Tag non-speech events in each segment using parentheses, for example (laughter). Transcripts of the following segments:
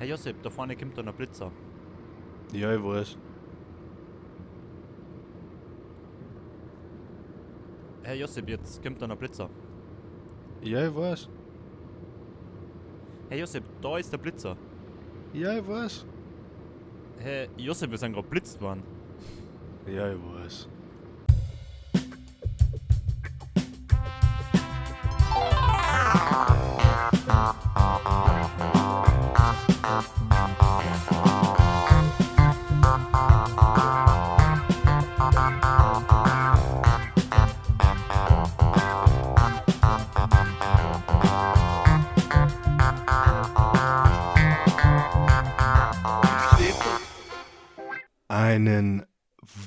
Herr Josip, da vorne kommt dann ein Blitzer. Ja, ich weiß. Herr Josip, jetzt kommt dann ein Blitzer. Ja, ich weiß. Herr Josip, da ist der Blitzer. Ja, ich weiß. Herr Josip, wir sind gerade blitzt worden. Ja, ich weiß. Einen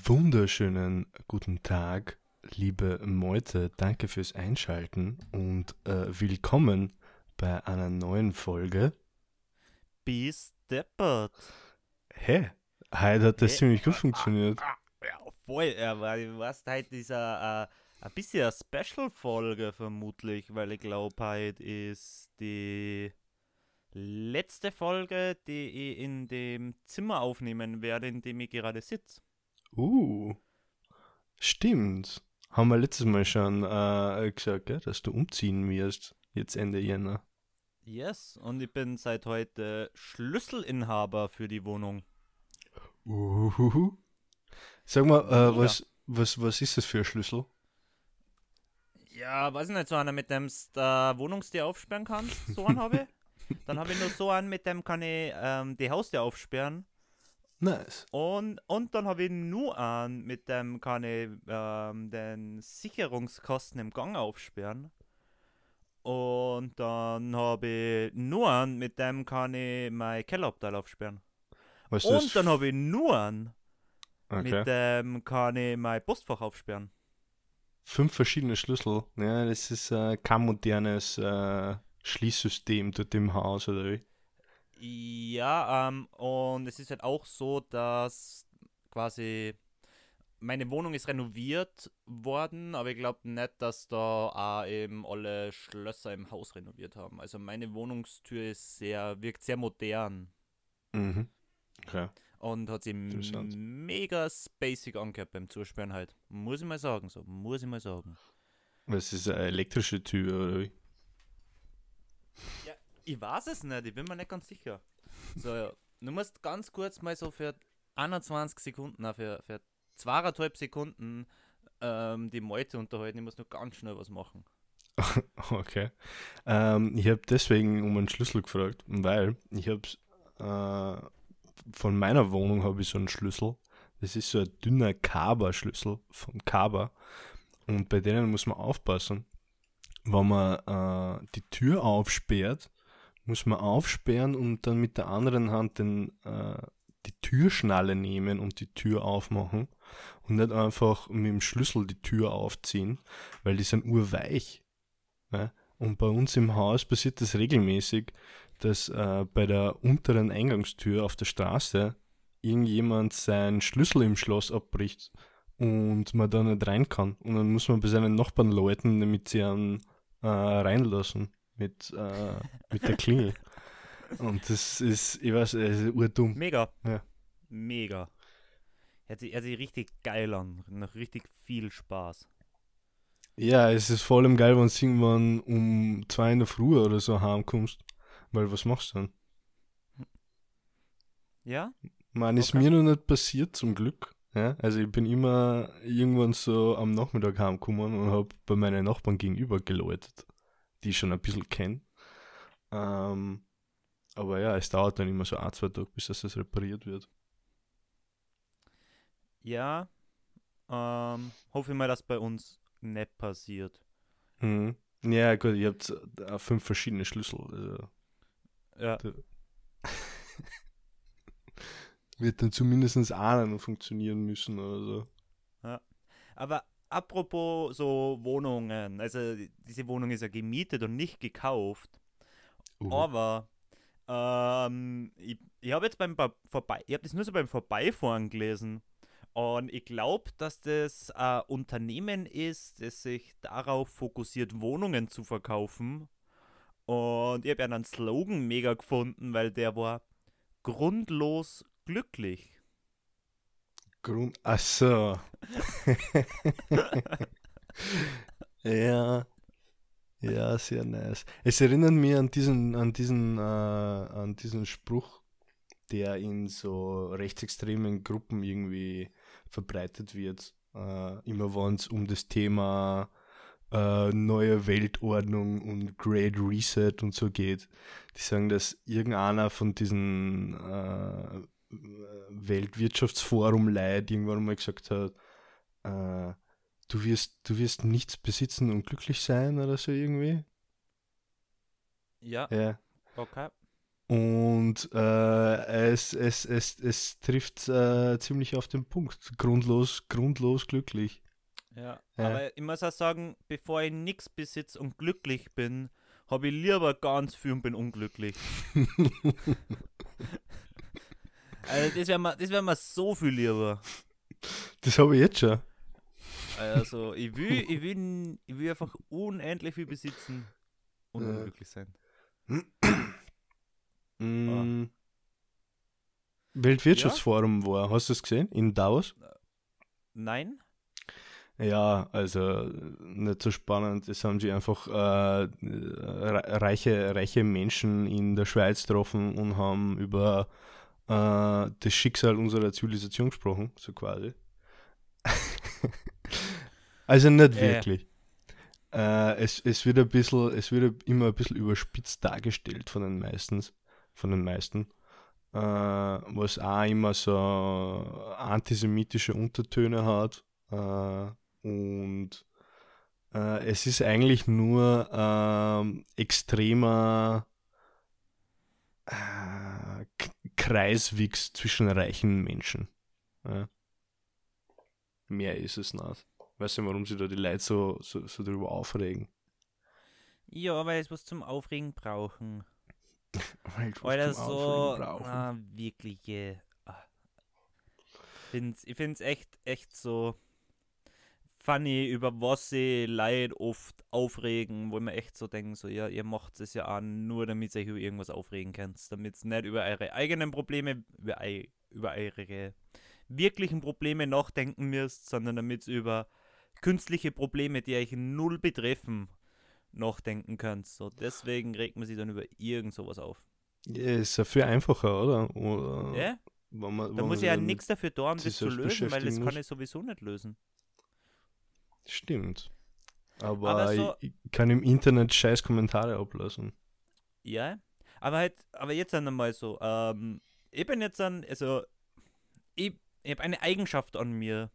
wunderschönen guten Tag, liebe Meute. Danke fürs Einschalten und äh, willkommen bei einer neuen Folge. Bis deppert. Hä? Heute hat das Hä? ziemlich gut funktioniert. Ja, voll. Ja, weil du weißt, heute ist ein, ein bisschen eine Special-Folge vermutlich, weil ich glaube, heute ist die letzte Folge, die ich in dem Zimmer aufnehmen werde, in dem ich gerade sitze. Uh, stimmt. Haben wir letztes Mal schon äh, gesagt, gell, dass du umziehen wirst, jetzt Ende Jänner. Yes, und ich bin seit heute Schlüsselinhaber für die Wohnung. Uhuhu. Sag mal, äh, was, was, was ist das für ein Schlüssel? Ja, weiß ich nicht, so einer, mit dem du äh, Wohnungstür aufsperren kannst, so einen habe ich. (laughs) Dann habe ich nur so einen, mit dem kann ich ähm, die Haustür aufsperren. Nice. Und, und dann habe ich nur einen, mit dem kann ich ähm, den Sicherungskasten im Gang aufsperren. Und dann habe ich nur einen, mit dem kann ich mein Kellerabteil aufsperren. Was Und dann habe ich nur einen, okay. mit dem kann ich mein Postfach aufsperren. fünf verschiedene Schlüssel. Ja, das ist äh, kein modernes äh, Schließsystem dort im Haus, oder wie? Ja, ähm, und es ist halt auch so, dass quasi meine Wohnung ist renoviert worden, aber ich glaube nicht, dass da auch eben alle Schlösser im Haus renoviert haben. Also meine Wohnungstür ist sehr, wirkt sehr modern Mhm. Okay. und hat Interessant. mega spacig angehört beim Zusperren halt. Muss ich mal sagen, so, muss ich mal sagen. Was ist eine elektrische Tür, oder wie? Ja, ich weiß es nicht, ich bin mir nicht ganz sicher. So, du musst ganz kurz mal so für 21 Sekunden, nein, für, für zweieinhalb Sekunden ähm, die Meute unterhalten. Ich muss nur ganz schnell was machen. (laughs) Okay. Ähm, ich habe deswegen um einen Schlüssel gefragt, weil ich habe äh, von meiner Wohnung habe ich so einen Schlüssel. Das ist so ein dünner Kaba-Schlüssel von Kaba. Und bei denen muss man aufpassen. Wenn man äh, die Tür aufsperrt, muss man aufsperren und dann mit der anderen Hand den, äh, die Türschnalle nehmen und die Tür aufmachen und nicht einfach mit dem Schlüssel die Tür aufziehen, weil die sind urweich. Ja? Und bei uns im Haus passiert das regelmäßig, dass äh, bei der unteren Eingangstür auf der Straße irgendjemand seinen Schlüssel im Schloss abbricht und man da nicht rein kann. Und dann muss man bei seinen Nachbarn läuten, damit sie einen äh, reinlassen mit, äh, mit der Klingel. Und das ist, ich weiß, es ist urdumm. Mega. Ja. Mega. Hört sich, hört sich richtig geil an. Noch richtig viel Spaß. Ja, es ist vor allem geil, wenn du irgendwann um zwei in der Früh oder so heimkommst. Weil was machst du dann? Ja? Man, ist Okay. mir noch nicht passiert, zum Glück. Ja, also ich bin immer irgendwann so am Nachmittag heimgekommen und habe bei meinen Nachbarn gegenüber geläutet, die ich schon ein bisschen kenne. Ähm, aber ja, es dauert dann immer so ein, zwei Tage, bis das repariert wird. Ja. Ähm, hoffe ich mal, dass bei uns nicht passiert. Mhm. Ja, gut, ihr habt fünf verschiedene Schlüssel. Also Ja. (laughs) wird dann zumindest einer noch funktionieren müssen oder so. Aber apropos so Wohnungen, also diese Wohnung ist ja gemietet und nicht gekauft, Uh. aber ähm, ich, ich habe jetzt beim Vorbei, ich habe das nur so beim Vorbeifahren gelesen und ich glaube, dass das ein Unternehmen ist, das sich darauf fokussiert, Wohnungen zu verkaufen und ich habe ja einen Slogan mega gefunden, weil der war grundlos glücklich. Grund. Ach so. (laughs) ja. Ja, sehr nice. Es erinnert mich an diesen, an diesen, äh, an diesen Spruch, der in so rechtsextremen Gruppen irgendwie verbreitet wird. Äh, immer wenn es um das Thema äh, neue Weltordnung und Great Reset und so geht. Die sagen, dass irgendeiner von diesen äh, Weltwirtschaftsforum Leid irgendwann mal gesagt hat, äh, du wirst, du wirst nichts besitzen und glücklich sein oder so irgendwie. Ja. Ja. Okay. Und äh, es, es, es, es trifft äh, ziemlich auf den Punkt. Grundlos, grundlos glücklich. Ja. Ja. Aber ich muss auch sagen, bevor ich nichts besitze und glücklich bin, habe ich lieber ganz viel und bin unglücklich. (laughs) Also das wäre mir, wär mir so viel lieber. Das habe ich jetzt schon. Also ich will, ich will, ich will einfach unendlich viel besitzen und Ja. unglücklich sein. Mm. Weltwirtschaftsforum war, hast du es gesehen? In Davos? Nein? Ja, also nicht so spannend. Das haben sie einfach äh, re- reiche, reiche Menschen in der Schweiz getroffen und haben über äh, das Schicksal unserer Zivilisation gesprochen, so quasi. (laughs) also nicht Äh. wirklich. Äh, es, es wird ein bisschen, es wird immer ein bisschen überspitzt dargestellt von den meistens, von den meisten. Äh, was auch immer so antisemitische Untertöne hat. Äh, und äh, es ist eigentlich nur ähm, extremer äh, K Kreiswichs zwischen reichen Menschen. Ja. Mehr ist es nicht. Weißt du, warum sie da die Leute so, so, so drüber aufregen? Ja, weil es was zum Aufregen brauchen. (laughs) Weil was Oder zum so, brauchen. ah, wirkliche. ah. Find's, ich finde es echt, echt so funny, über was sie Leid oft aufregen, wo man echt so denken, so, ja, ihr macht es ja auch nur, damit ihr euch über irgendwas aufregen könnt, damit ihr nicht über eure eigenen Probleme, über, ei- über eure wirklichen Probleme nachdenken müsst, sondern damit ihr über künstliche Probleme, die euch null betreffen, nachdenken könnt. So, deswegen regt man sich dann über irgend sowas auf. Ja, ist ja viel einfacher, oder? oder Ja? wenn man, Da muss ich ja nichts dafür tun, das zu lösen, weil das kann ich sowieso nicht lösen. Stimmt. Aber, Aber so- ich, kann im Internet scheiß Kommentare ablassen. Ja, aber halt, aber jetzt dann einmal so, ähm, ich bin jetzt dann, also, ich, ich habe eine Eigenschaft an mir,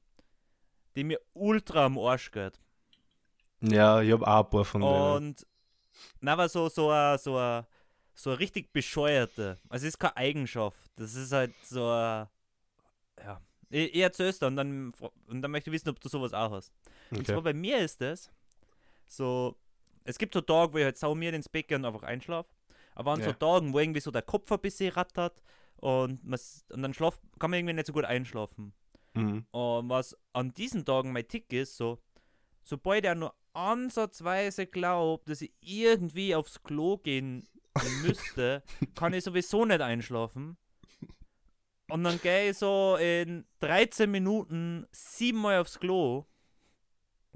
die mir ultra am Arsch geht. Ja, ich habe auch ein paar von denen. Und, na, aber so, so a, so a, so a richtig bescheuerte. Also, es ist keine Eigenschaft. Das ist halt so a, ja. Ich, ich erzähl's dann und dann, und dann möchte ich wissen, ob du sowas auch hast. Und Okay. zwar bei mir ist es so, es gibt so Tage, wo ich halt sau mir ins Bett gehe und einfach einschlafe. Aber an so Ja. Tagen, wo irgendwie so der Kopf ein bisschen rattert und, und dann schlaf, kann man irgendwie nicht so gut einschlafen. Mhm. Und was an diesen Tagen mein Tick ist, so, sobald er nur ansatzweise glaubt, dass ich irgendwie aufs Klo gehen (laughs) müsste, kann ich sowieso nicht einschlafen. Und dann gehe ich so in 13 Minuten siebenmal aufs Klo.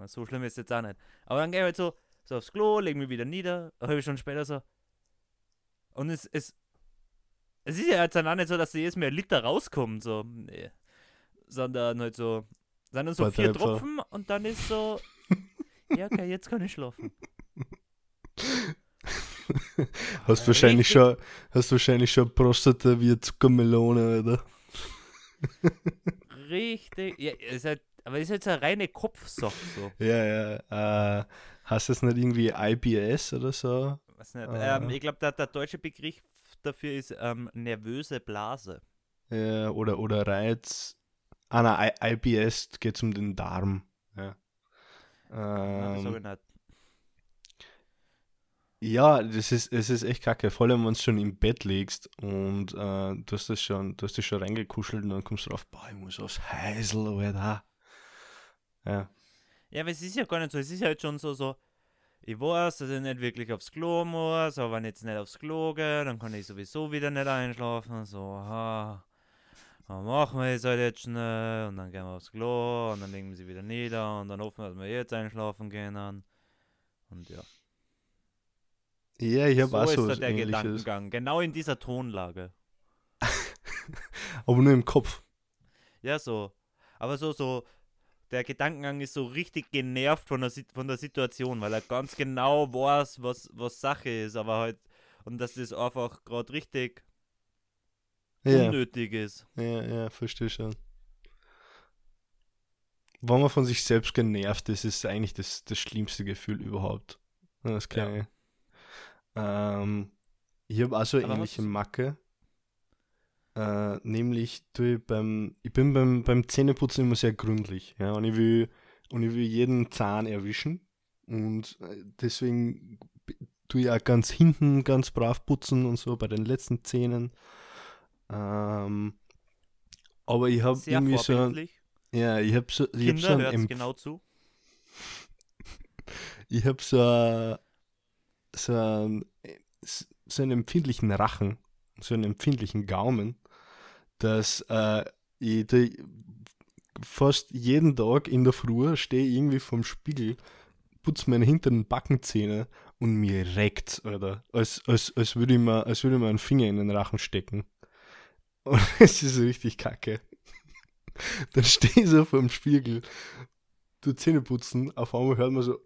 Na, So schlimm ist es jetzt auch nicht. Aber dann gehe ich halt so, so aufs Klo, lege mich wieder nieder, eine halbe Stunde später so. Und es, es, es ist ja jetzt dann auch nicht so, dass jedes Mal ein Liter rauskommt, so. Nee. Sondern halt so, sind dann so Warte vier einfach. Tropfen und dann ist so, (laughs) ja, okay, jetzt kann ich schlafen. (laughs) Hast Äh, wahrscheinlich richtig. schon, hast wahrscheinlich schon Prostata wie eine Zuckermelone, oder? Richtig, ja, ist halt, aber ist jetzt eine reine Kopfsache so. (laughs) Ja, ja. Äh, hast du es nicht irgendwie IBS oder so? Weiß nicht. Ah. Ähm, ich glaube, der, der deutsche Begriff dafür ist ähm, nervöse Blase. Ja, oder, oder Reiz. Ah, nein, IBS geht es um den Darm. Ja. Ja, das hab ich Ähm, ja, das ist, es ist echt kacke. Vor allem, wenn du schon im Bett liegst und äh, du hast das schon, du hast dich schon reingekuschelt und dann kommst du drauf, boah, ich muss aufs Heisel, Alter. Ja. Ja, aber es ist ja gar nicht so. Es ist halt schon so, so. ich weiß, dass ich nicht wirklich aufs Klo muss, aber wenn ich jetzt nicht aufs Klo gehe, dann kann ich sowieso wieder nicht einschlafen. So, ha, dann machen wir es halt jetzt schnell und dann gehen wir aufs Klo und dann legen wir sie wieder nieder und dann hoffen wir, dass wir jetzt einschlafen können. Und ja. Ja, ich habe so auch ist so da was der. Gedankengang. Genau in dieser Tonlage. (laughs) Aber nur im Kopf. Ja, so. Aber so, so, der Gedankengang ist so richtig genervt von der, von der Situation, weil er ganz genau weiß, was, was Sache ist, aber halt, und dass das einfach gerade richtig Ja, unnötig ist. ja, ja, verstehe schon. Wenn man von sich selbst genervt ist, ist eigentlich das, das schlimmste Gefühl überhaupt. Ja, Das Ja. kann ich. Ähm, ich habe auch so eine Aber ähnliche Macke. Äh, nämlich tue ich beim, ich bin beim, beim Zähneputzen immer sehr gründlich. Ja, und ich will, und ich will jeden Zahn erwischen. Und äh, deswegen tue ich auch ganz hinten ganz brav putzen und so bei den letzten Zähnen. Ähm, aber ich habe irgendwie so, ein- ja, ich habe so, ich hab so, Kinder, ein genau zu. (laughs) ich hab so, ein- so, ein- so einen empfindlichen Rachen, so einen empfindlichen Gaumen, dass äh, ich da fast jeden Tag in der Früh stehe irgendwie vorm Spiegel, putze meine hinteren Backenzähne und mir reckt's, Alter. Als, als, als würde ich mir, als würde ich mir einen Finger in den Rachen stecken. Und (laughs) es ist richtig kacke. Dann stehe ich so vorm Spiegel, du Zähne putzen, auf einmal hört man so,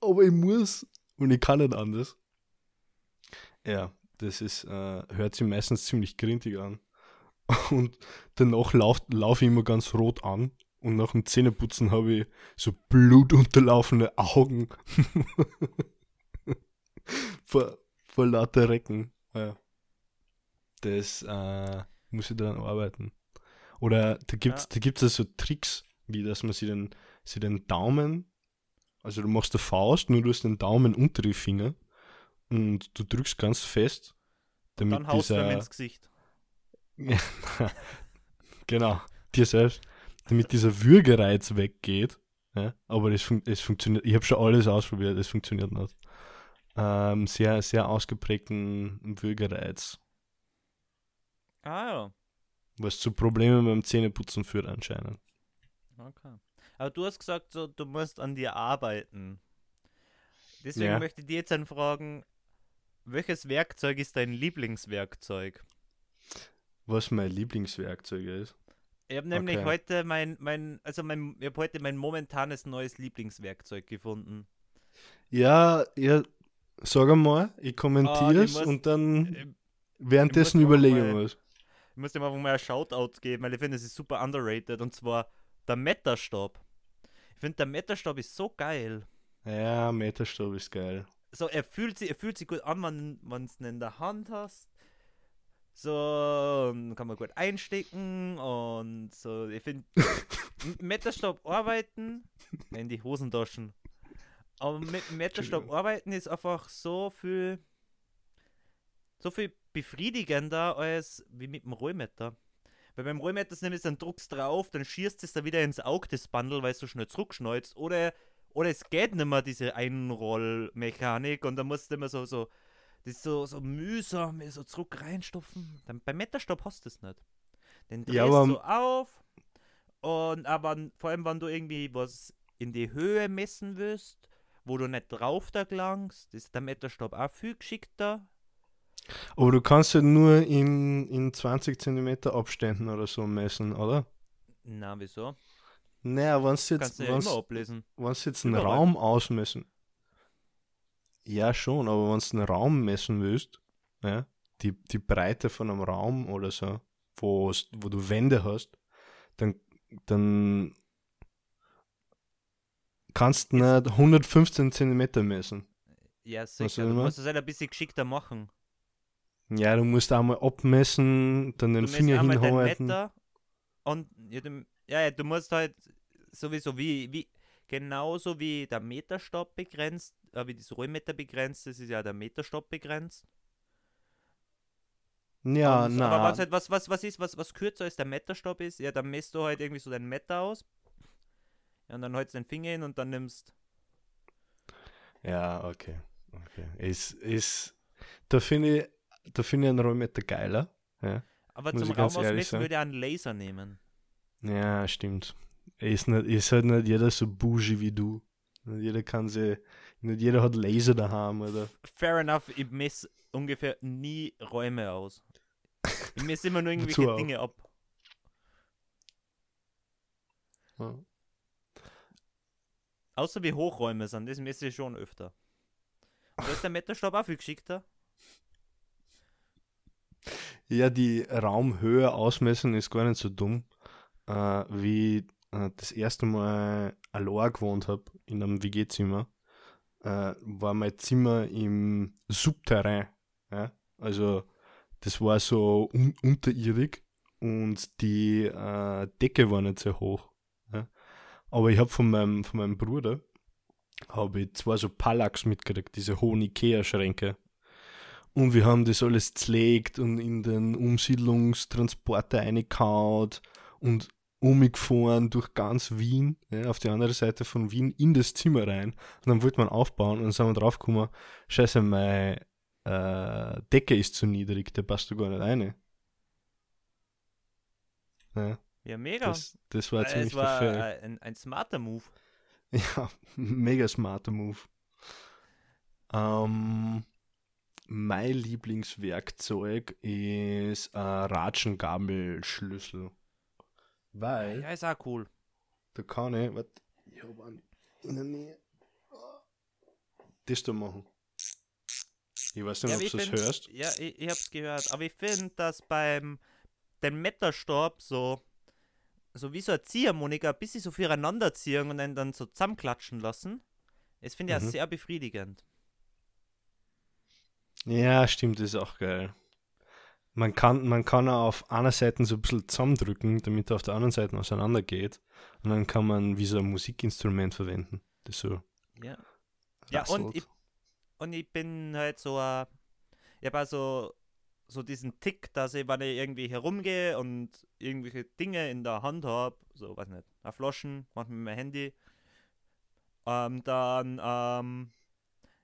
aber ich muss und ich kann nicht anders. Ja, das ist, äh, hört sich meistens ziemlich grintig an. (laughs) Und danach laufe lauf ich immer ganz rot an und nach dem Zähneputzen habe ich so blutunterlaufene Augen (laughs) vor, vor lauter Recken. Ja. Das äh, muss ich daran arbeiten. Oder da gibt es Ja. da gibt's ja so Tricks, wie dass man sich den, sich den Daumen, also du machst eine Faust, nur du hast den Daumen unter die Finger und du drückst ganz fest, damit Dann haust dieser, ins Gesicht. (laughs) genau, dir selbst, damit dieser Würgereiz weggeht. Ja? Aber es, fun es funktioniert, ich habe schon alles ausprobiert, es funktioniert nicht. Ähm, sehr, sehr ausgeprägten Würgereiz, Ah ja. was zu Problemen beim Zähneputzen führt anscheinend. Okay. Aber du hast gesagt, so, du musst an dir arbeiten. Deswegen Ja. möchte ich dir jetzt dann fragen, welches Werkzeug ist dein Lieblingswerkzeug? Was mein Lieblingswerkzeug ist. Ich habe nämlich Okay. heute mein, mein, also mein, ich habe heute mein momentanes neues Lieblingswerkzeug gefunden. Ja, ja, sag einmal, ich kommentiere es muss- und dann währenddessen ich muss noch überlege ich mal- was. ich muss dir einfach mal ein Shoutout geben, weil ich finde, es ist super underrated und zwar der Metastab. Ich finde, der Metastab ist so geil. Ja, Meterstab ist geil. So, er fühlt sich, er fühlt sich gut an, wenn man es in der Hand hast. So, kann man gut einstecken und so. Ich finde, mit Metastab arbeiten, in die Hosentaschen. Aber mit Metastab arbeiten ist einfach so viel, so viel befriedigender als wie mit dem Rollmeter. Weil beim Rollmeter ist nämlich dann druckst drauf, dann schierst es da wieder ins Auge, das Bundle, weil es so schnell zurückschneuzt. Oder oder es geht nicht mehr, diese Einrollmechanik und dann musst du immer so, so, das so, so mühsam, so zurück reinstopfen. Dann, beim Metastab hast du es nicht. Den drehst Ja, du aber- so auf und aber vor allem, wenn du irgendwie was in die Höhe messen willst, wo du nicht drauf da gelangst, ist der Metastab auch viel geschickter. Aber du kannst ja nur in, in 20 cm Abständen oder so messen, oder? Na, wieso? Naja, wenn du jetzt, ja wenn's, ablesen. wenn's jetzt einen Überall. Raum ausmessen. Ja, schon, aber wenn du einen Raum messen willst, ja, die, die Breite von einem Raum oder so, wo, wo du Wände hast, dann, dann kannst du nicht 115 cm messen. Ja, sicher. ich Du musst es halt ein bisschen geschickter machen. Ja, du musst einmal abmessen, dann den du Finger hinhalten. Meter und ja, du, ja, ja, du musst halt sowieso wie, wie genauso wie der Meterstab begrenzt, äh, wie das Rollmeter begrenzt ist, ist ja der Meterstab begrenzt. Ja, Und- na. Aber was halt, was, was, was ist, was, was kürzer als der Meterstab ist, ja, dann messt du halt irgendwie so deinen Meter aus. Ja, und dann hältst du den Finger hin und dann nimmst Ja, okay. okay. Ist, ist, da finde ich, da finde ich einen Rollmeter geiler. Ja, Aber Muss zum Raum ausmessen würde ich einen Laser nehmen. Ja stimmt. Ist, nicht, ist halt nicht jeder so bougie wie du. Nicht jeder kann sie, nicht jeder hat Laser daheim, oder? Fair enough, ich messe ungefähr nie Räume aus. Ich messe immer nur (laughs) irgendwelche? Dinge ab. Ja. Außer wie hoch Räume sind, das messe ich schon öfter. Und da ist der Meterstab auch viel geschickter. Ja, die Raumhöhe ausmessen ist gar nicht so dumm, äh, wie äh, das erste Mal allein gewohnt habe in einem WG-Zimmer, äh, war mein Zimmer im Subterrain. Ja? Also das war so un unterirdig und die äh, Decke war nicht sehr hoch. Ja? Aber ich habe von meinem, von meinem Bruder habe ich zwei so Pallaks mitgekriegt, diese hohen Ikea-Schränke. Und wir haben das alles zlegt und in den Umsiedlungstransporter eingekaut und umgefahren durch ganz Wien, ja, auf die andere Seite von Wien, in das Zimmer rein. Und dann wollte man aufbauen und dann sind wir draufgekommen, scheiße, meine äh, Decke ist zu niedrig, der passt da gar nicht rein. Ja, Ja, mega. das, das war Äh, ziemlich es war äh, ein, ein smarter Move. Ja, (laughs) mega smarter Move. Ähm, mein Lieblingswerkzeug ist ein Ratschengabelschlüssel. Weil, Ja, ist auch cool. da kann ich, warte, ich habe einen in der Nähe. Das da machen. Ich weiß nicht, Ja, ob du find- hörst. Ja, ich, ich hab's gehört. Aber ich finde, dass beim den Meterstab so, so wie so eine Ziehharmonika ein bisschen so füreinander ziehen und dann, dann so zusammenklatschen lassen. Das finde ich auch Mhm. sehr befriedigend. Ja, stimmt, das ist auch geil. Man kann, man kann auch auf einer Seite so ein bisschen zusammendrücken, damit er auf der anderen Seite auseinander geht. Und dann kann man wie so ein Musikinstrument verwenden. Das so Ja. Ja, und rasselt. ich, und ich bin halt so ein, ich habe also so diesen Tick, dass ich, wenn ich irgendwie herumgehe und irgendwelche Dinge in der Hand habe, so, weiß nicht, eine Flaschen, manchmal mit meinem Handy, ähm, dann, ähm,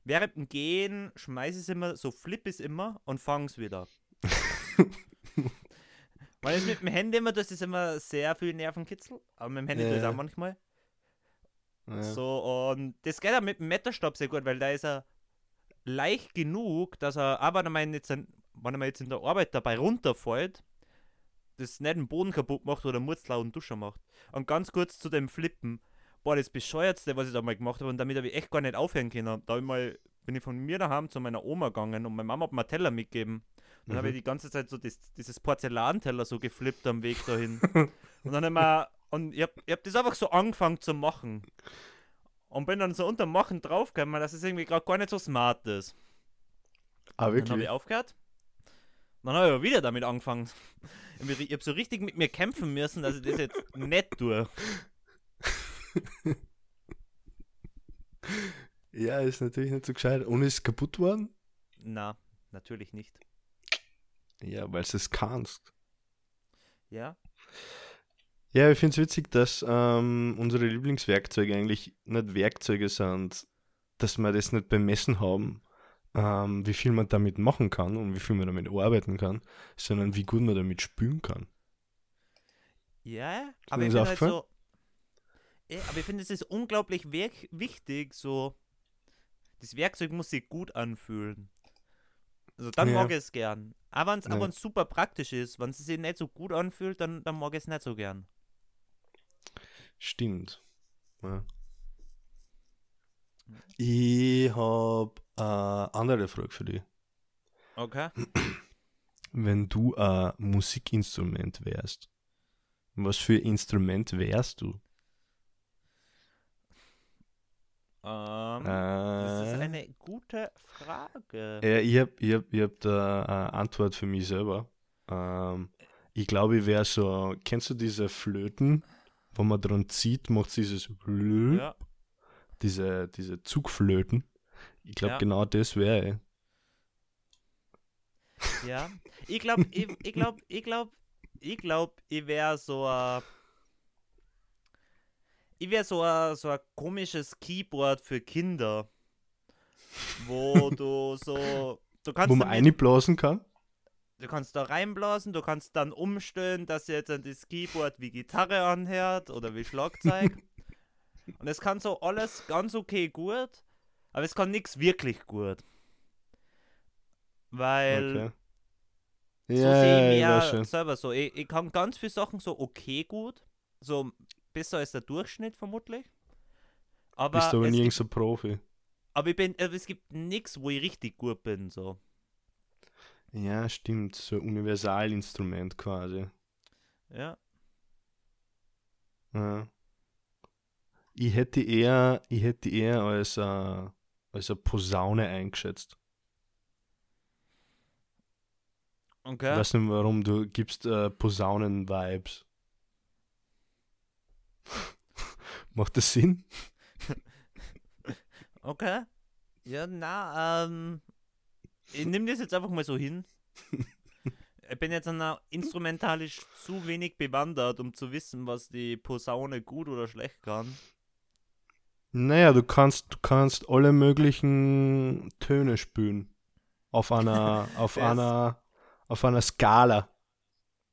während dem Gehen schmeiße ich es immer, so flipp es immer und fange es wieder. (laughs) (laughs) Weil es mit dem Handy immer, das ist immer sehr viel Nervenkitzel, aber mit dem Handy Ja, tue ich auch manchmal. ja. So, und das geht auch mit dem Meterstab sehr gut, weil da ist er leicht genug, dass er, auch wenn er mal jetzt, wenn jetzt in der Arbeit dabei runterfällt, das nicht den Boden kaputt macht oder Murzlau und Duscher macht. Und ganz kurz zu dem Flippen. Boah, das bescheuertste, was ich da mal gemacht habe, und damit habe ich echt gar nicht aufhören können. Da ich mal, bin ich von mir daheim zu meiner Oma gegangen und meine Mama hat mir einen Teller mitgegeben. Dann habe ich Mhm. die ganze Zeit so das, dieses Porzellanteller so geflippt am Weg dahin. (laughs) und dann immer, und ich habe ich hab das einfach so angefangen zu machen. Und bin dann so unter Machen draufgekommen, dass es irgendwie gerade gar nicht so smart ist. Ah, Dann habe wirklich? ich aufgehört. Dann habe ich aber wieder damit angefangen. (laughs) Ich habe hab so richtig mit mir kämpfen müssen, dass ich das jetzt nicht tue. (laughs) Ja, ist natürlich nicht so gescheit. Und ist kaputt worden? Na, natürlich nicht. Ja, weil du es kannst. Ja? Ja, ich finde es witzig, dass ähm, unsere Lieblingswerkzeuge eigentlich nicht Werkzeuge sind, dass wir das nicht bemessen haben, ähm, wie viel man damit machen kann und wie viel man damit arbeiten kann, sondern wie gut man damit spülen kann. Ja, Ist aber ich finde halt so. Ja, aber ich finde, es ist unglaublich wichtig, so. Das Werkzeug muss sich gut anfühlen. Also dann Ja. mag ich es gern. Aber wenn es Ja. super praktisch ist, wenn es sich nicht so gut anfühlt, dann, dann mag ich es nicht so gern. Stimmt. Ja. Ich habe eine andere Frage für dich. Okay. (clears throat) Wenn du ein Musikinstrument wärst, was für Instrument wärst du? Ähm, das ist Äh, eine gute Frage. Ja, ich habe ich hab, ich hab da eine Antwort für mich selber. Ähm, ich glaube, ich wäre so, kennst du diese Flöten, wo man dran zieht, macht dieses Ja, diese, diese Zugflöten. Ich glaube, Ja. genau das wäre ja. Ich glaube, ich, ich glaube, ich glaube, ich glaube, ich wäre so ein. Ich wäre so ein, so ein komisches Keyboard für Kinder. wo (laughs) du so. Du kannst Wo man damit- einblasen kann. Du kannst da reinblasen, du kannst dann umstellen, dass jetzt das Keyboard wie Gitarre anhört oder wie Schlagzeug. (laughs) Und es kann so alles ganz okay gut, aber es kann nichts wirklich gut. Weil Okay. so Ja, sehe ja, ich ja, mir schon. selber so. Ich, ich kann ganz viele Sachen so okay gut, so besser als der Durchschnitt vermutlich. Aber, Bist du aber nirgends ein Profi. aber ich bin, aber es gibt nichts, wo ich richtig gut bin. So. Ja, stimmt. So ein Universalinstrument quasi. Ja. Ja. Ich hätte eher, ich hätte eher als, äh, als eine Posaune eingeschätzt. Okay. Ich weiß nicht warum, du gibst äh, Posaunen-Vibes. (laughs) Macht das Sinn? (laughs) Okay. Ja, na, ähm, ich nehme das jetzt einfach mal so hin. (laughs) Ich bin jetzt instrumentalisch zu wenig bewandert, um zu wissen, was die Posaune gut oder schlecht kann. Naja, du kannst, du kannst alle möglichen Töne spielen. Auf einer, auf einer, auf einer Skala.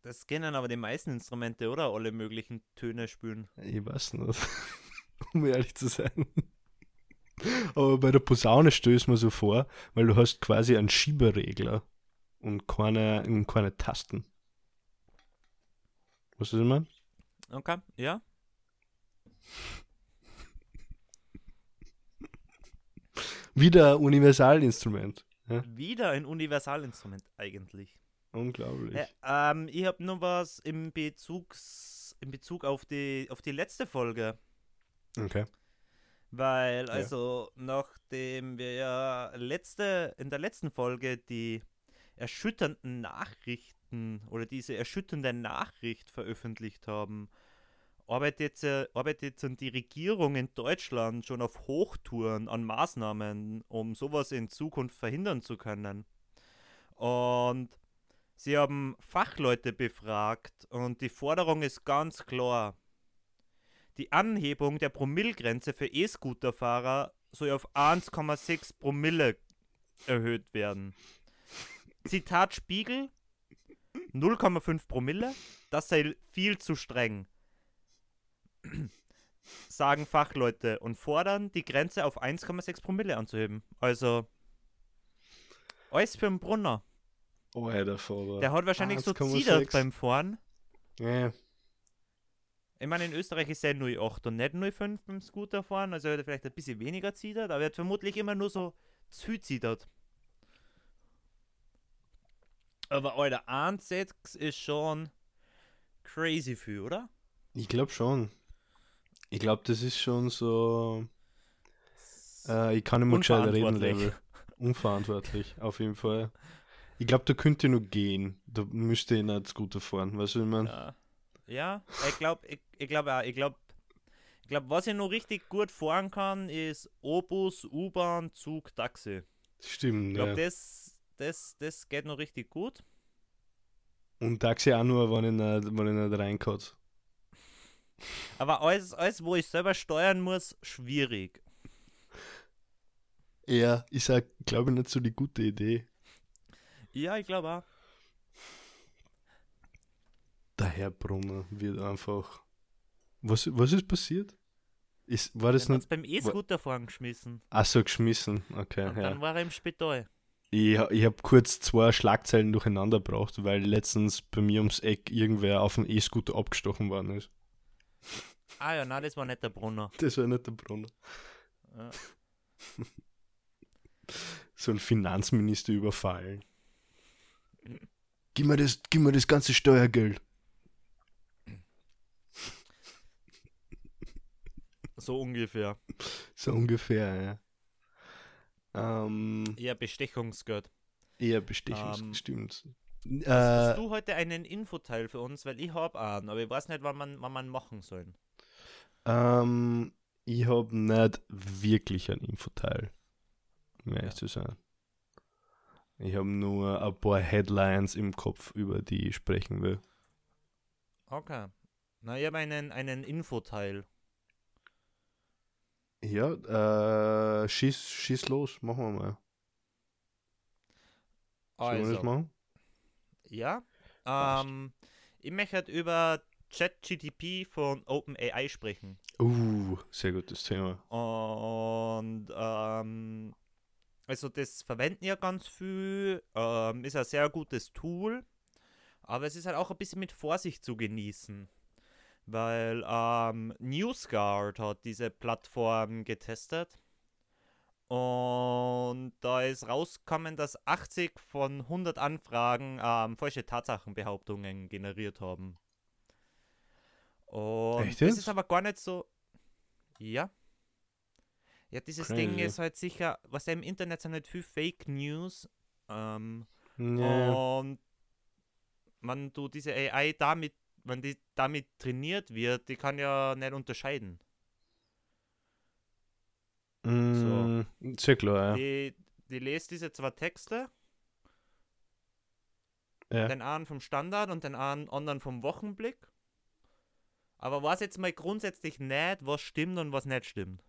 Das kennen aber die meisten Instrumente, oder? Alle möglichen Töne spülen. Ich weiß nicht, (laughs) um ehrlich zu sein. Aber bei der Posaune stößt man so vor, weil du hast quasi einen Schieberegler und keine, und keine Tasten. Was ist immer? Okay, ja. Wieder ein Universalinstrument. Wieder ein Universalinstrument eigentlich. Unglaublich. Ja, ähm, ich habe nur was im, Bezugs, in Bezug auf die, auf die letzte Folge. Okay. Weil, also, nachdem wir ja letzte, in der letzten Folge die erschütternden Nachrichten oder diese erschütternde Nachricht veröffentlicht haben, arbeitet, arbeitet die Regierung in Deutschland schon auf Hochtouren an Maßnahmen, um sowas in Zukunft verhindern zu können. Und sie haben Fachleute befragt und die Forderung ist ganz klar. Die Anhebung der Promillgrenze für E-Scooter-Fahrer soll auf 1,6 Promille erhöht werden. Zitat Spiegel: 0,5 Promille, das sei viel zu streng. (clears throat) Sagen Fachleute und fordern, die Grenze auf 1,6 Promille anzuheben. Also, alles für den Brunner. Oh, Alter, Vater. Der hat wahrscheinlich so 1,6. zidert beim Fahren. Ja, Ich meine, in Österreich ist er 08 und nicht 05 beim Scooter fahren, also er hat vielleicht ein bisschen weniger zidert, aber er hat vermutlich immer nur so zu zidert. Aber Alter, 1,6 ist schon crazy viel, oder? ich glaube schon. Ich glaube, das ist schon so. Äh, ich kann nicht mehr gescheit reden. Level. Unverantwortlich, auf jeden Fall. (laughs) Ich glaube, da könnte nur gehen. Da müsste ich nicht Scooter fahren. Weißt du, ich meine? Ja, ja ich glaube, ich, ich glaube auch, ich glaube, ich glaube, was ich noch richtig gut fahren kann, ist O-Bus, U-Bahn, Zug, Taxi. Stimmt, Ich glaube, ja. das, das, das geht noch richtig gut. Und Taxi auch nur, wenn ich nicht, wenn ich nicht reinkotze. Aber alles, alles, wo ich selber steuern muss, schwierig. Ja, ist auch, glaube ich, nicht so die gute Idee. Ja, ich glaube auch. Der Herr Brunner wird einfach. Was, was ist passiert? Ist, war das nicht. beim E-Scooter fahren geschmissen. Ach so, geschmissen. Okay, Und ja. dann war er im Spital. Ich, ich habe kurz zwei Schlagzeilen durcheinander gebracht, weil letztens bei mir ums Eck irgendwer auf dem E-Scooter abgestochen worden ist. Ah ja, nein, das war nicht der Brunner. (laughs) Das war nicht der Brunner. Ja. (laughs) So ein Finanzminister überfallen. Gib mir das, gib mir das ganze Steuergeld. So ungefähr. So ungefähr, ja. Ähm, Eher Bestechungsgeld. eher Bestechungs, Ähm, stimmt. Hast Äh, du heute einen Infoteil für uns? Weil ich habe einen, aber ich weiß nicht, wann man, wann man machen soll. ähm, ich habe nicht wirklich ein Infoteil, um ehrlich Ja. zu sein. Ich habe nur ein paar Headlines im Kopf, über die ich sprechen will. Okay. Na, ich habe einen, einen Infoteil. Ja, äh, schieß, schieß los, machen wir mal. Sollen wir das Also, machen? ja. Ähm, ich möchte über ChatGTP von OpenAI sprechen. Uh, sehr gutes Thema. Und ähm, also das verwenden ja ganz viel, ähm, ist ein sehr gutes Tool, aber es ist halt auch ein bisschen mit Vorsicht zu genießen, weil ähm, NewsGuard hat diese Plattform getestet und da ist rausgekommen, dass 80 von 100 Anfragen ähm, falsche Tatsachenbehauptungen generiert haben. Und Echt das ist aber gar nicht so. Ja. Ja, dieses Ding Crazy. ist halt sicher, was im Internet sind halt viel Fake News. Ähm, Ja. Und wenn du diese AI damit, wenn die damit trainiert wird, die kann ja nicht unterscheiden. Mm, Sehr klar, ja. Die, die lest diese zwei Texte, ja. den einen vom Standard und den einen anderen vom Wochenblick. Aber weiß jetzt mal grundsätzlich nicht, was stimmt und was nicht stimmt.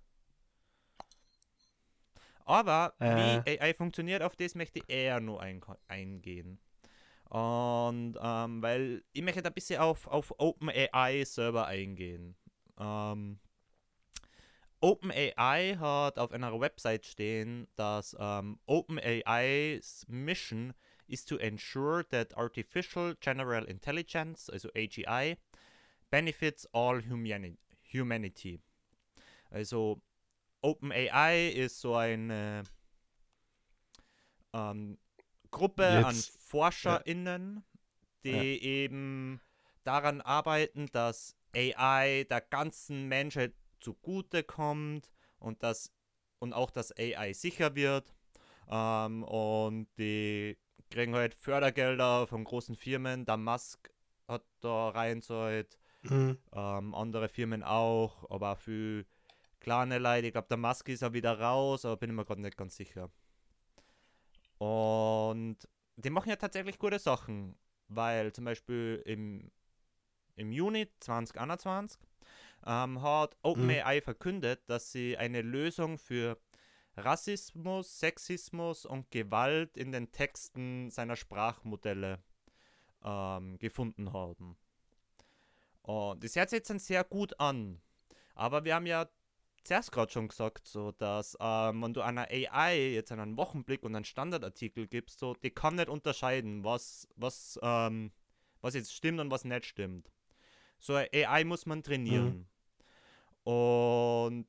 Aber Äh. wie AI funktioniert, auf das möchte ich eher nur ein, eingehen. Und ähm, weil ich möchte ein bisschen auf, auf OpenAI selber eingehen. Ähm, OpenAI hat auf einer Website stehen, dass ähm, OpenAI's Mission is to ensure that artificial general intelligence, also AGI, benefits all humani humanity. Also OpenAI ist so eine ähm, Gruppe an Jetzt- ForscherInnen, die Ja. eben daran arbeiten, dass AI der ganzen Menschheit zugutekommt und dass und auch, dass AI sicher wird. Ähm, und die kriegen halt Fördergelder von großen Firmen. Der Musk hat da reinzahlt, Mhm. ähm, andere Firmen auch, aber auch für kleine Leute. Ich glaube, der Musk ist auch wieder raus, aber bin ich mir gerade nicht ganz sicher. Und die machen ja tatsächlich gute Sachen, weil zum Beispiel im, im Juni 2021 ähm, hat OpenAI verkündet, dass sie eine Lösung für Rassismus, Sexismus und Gewalt in den Texten seiner Sprachmodelle ähm, gefunden haben. Und das hört sich jetzt dann sehr gut an. Aber wir haben ja zuerst gerade schon gesagt, so dass ähm, wenn du einer AI jetzt einen Wochenblick und einen Standardartikel gibst, so die kann nicht unterscheiden, was, was, ähm, was jetzt stimmt und was nicht stimmt. So eine AI muss man trainieren. Und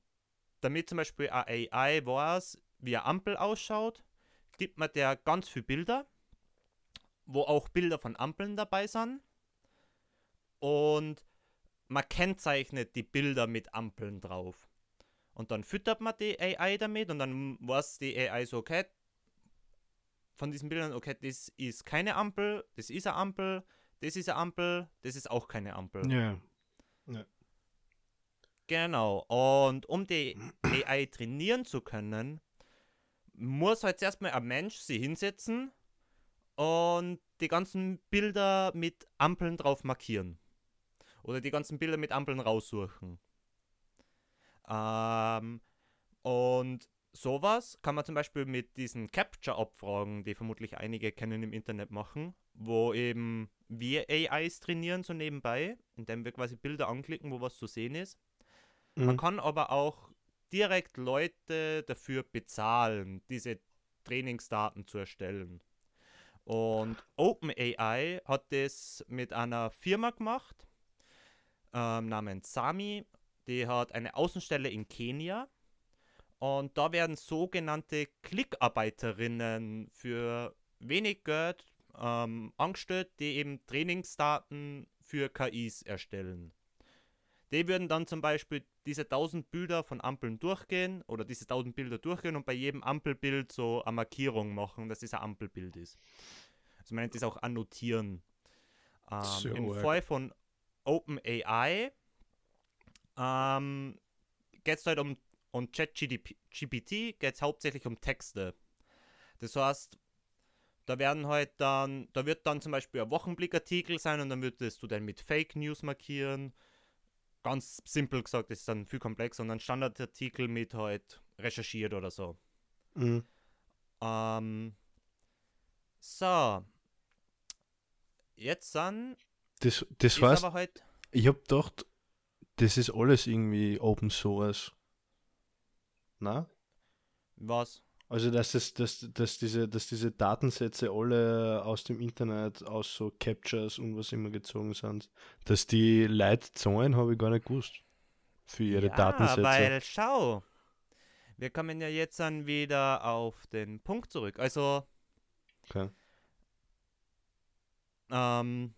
damit zum Beispiel eine AI weiß, wie eine Ampel ausschaut, gibt man der ganz viele Bilder, wo auch Bilder von Ampeln dabei sind. Und man kennzeichnet die Bilder mit Ampeln drauf. Und dann füttert man die AI damit und dann weiß die AI so, okay, von diesen Bildern, okay, das ist keine Ampel, das ist eine Ampel, das ist eine Ampel, das ist auch keine Ampel. Ja. Genau. Und um die AI trainieren zu können, muss halt zuerst mal ein Mensch sie hinsetzen und die ganzen Bilder mit Ampeln drauf markieren. Oder die ganzen Bilder mit Ampeln raussuchen. Ähm, und sowas kann man zum Beispiel mit diesen Capture-Abfragen, die vermutlich einige kennen im Internet machen, wo eben wir AIs trainieren so nebenbei, indem wir quasi Bilder anklicken, wo was zu sehen ist. Man Mhm. kann aber auch direkt Leute dafür bezahlen, diese Trainingsdaten zu erstellen. Und OpenAI hat das mit einer Firma gemacht, ähm, namens Sami. Die hat eine Außenstelle in Kenia. Und da werden sogenannte Klickarbeiterinnen für wenig Geld ähm, angestellt, die eben Trainingsdaten für KIs erstellen. Die würden dann zum Beispiel diese 1000 Bilder von Ampeln durchgehen oder diese 1000 Bilder durchgehen und bei jedem Ampelbild so eine Markierung machen, dass es ein Ampelbild ist. Also man nennt das auch annotieren. Ähm, So Im arg. Fall von OpenAI ähm, geht es halt um, um ChatGPT, geht es hauptsächlich um Texte. Das heißt, da werden halt dann, da wird dann zum Beispiel ein Wochenblickartikel sein und dann würdest du dann mit Fake News markieren. ganz simpel gesagt, das ist dann viel komplexer und ein Standardartikel mit halt recherchiert oder so. Mhm. Ähm, so. Jetzt dann Das, das aber halt. ich hab gedacht, das ist alles irgendwie Open Source. Na? Was? Also dass es, dass, dass diese, dass diese Datensätze alle aus dem Internet, aus so Captures und was immer gezogen sind, dass die Leute zahlen, habe ich gar nicht gewusst. Für ihre ja, Datensätze. weil schau. Wir kommen ja jetzt dann wieder auf den Punkt zurück. Also, Okay. ähm.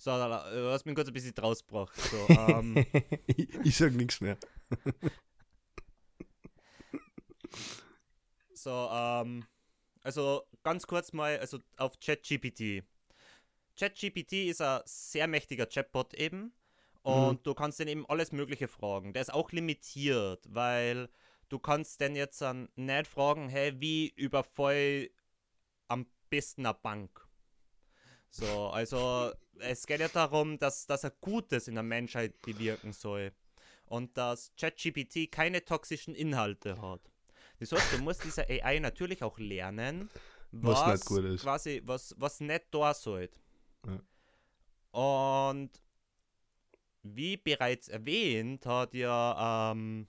So, du hast mich kurz ein bisschen draus gebracht. So, (laughs) ähm, ich, ich sag nichts mehr. So, ähm, also ganz kurz mal, also auf ChatGPT. ChatGPT ist ein sehr mächtiger Chatbot eben und du kannst den eben alles Mögliche fragen. Der ist auch limitiert, weil du kannst den jetzt dann nicht fragen, hey, wie überfall am besten eine Bank? So, also es geht ja darum, dass, dass er Gutes in der Menschheit bewirken soll und dass ChatGPT keine toxischen Inhalte hat. Das heißt, du musst dieser AI natürlich auch lernen, Was was, nicht gut ist. quasi, was, was nicht da soll. Ja. Und wie bereits erwähnt, hat ja, ähm,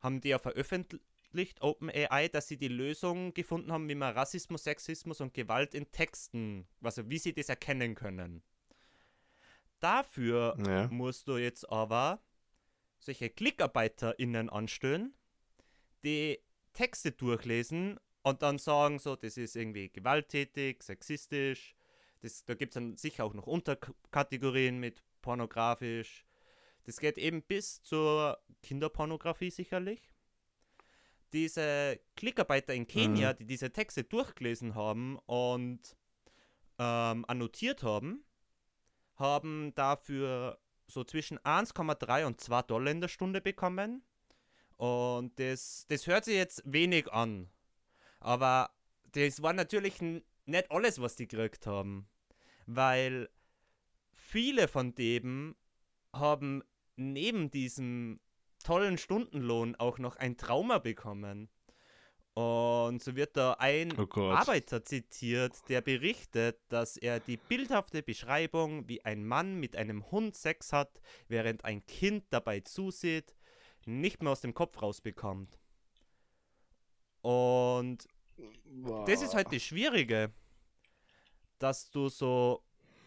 haben die ja veröffentlicht, OpenAI, dass sie die Lösung gefunden haben, wie man Rassismus, Sexismus und Gewalt in Texten, also wie sie das erkennen können. Dafür Ja. musst du jetzt aber solche KlickarbeiterInnen anstellen, die Texte durchlesen und dann sagen, so, das ist irgendwie gewalttätig, sexistisch. Das, da gibt es dann sicher auch noch Unterkategorien mit pornografisch. Das geht eben bis zur Kinderpornografie sicherlich. Diese Klickarbeiter in Kenia, die diese Texte durchgelesen haben und ähm, annotiert haben, haben dafür so zwischen 1,3 und 2 Dollar in der Stunde bekommen. Und das, das hört sich jetzt wenig an. Aber das war natürlich nicht alles, was die gekriegt haben. Weil viele von denen haben neben diesem tollen Stundenlohn auch noch ein Trauma bekommen. Und so wird da ein Oh. Arbeiter zitiert, der berichtet, dass er die bildhafte Beschreibung, wie ein Mann mit einem Hund Sex hat, während ein Kind dabei zusieht, nicht mehr aus dem Kopf rausbekommt. Und das ist halt das Schwierige, dass du so,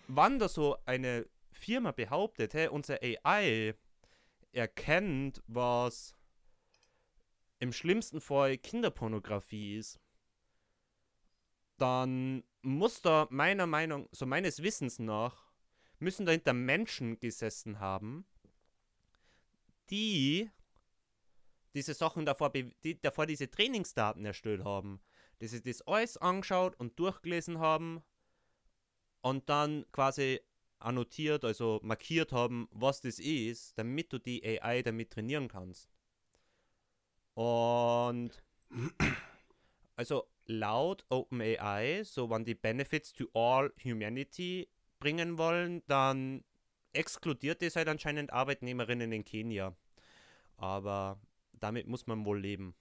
wann da so eine Firma behauptet, hey, unser AI erkennt, was im schlimmsten Fall Kinderpornografie ist, dann muss da meiner Meinung, so meines Wissens nach, müssen dahinter Menschen gesessen haben, die diese Sachen davor, die davor diese Trainingsdaten erstellt haben, die sich das alles angeschaut und durchgelesen haben und dann quasi annotiert, also markiert haben, was das ist, damit du die AI damit trainieren kannst. Und (coughs) also laut OpenAI, so wenn die Benefits to all humanity bringen wollen, dann exkludiert es halt anscheinend Arbeitnehmerinnen in Kenia. Aber damit muss man wohl leben.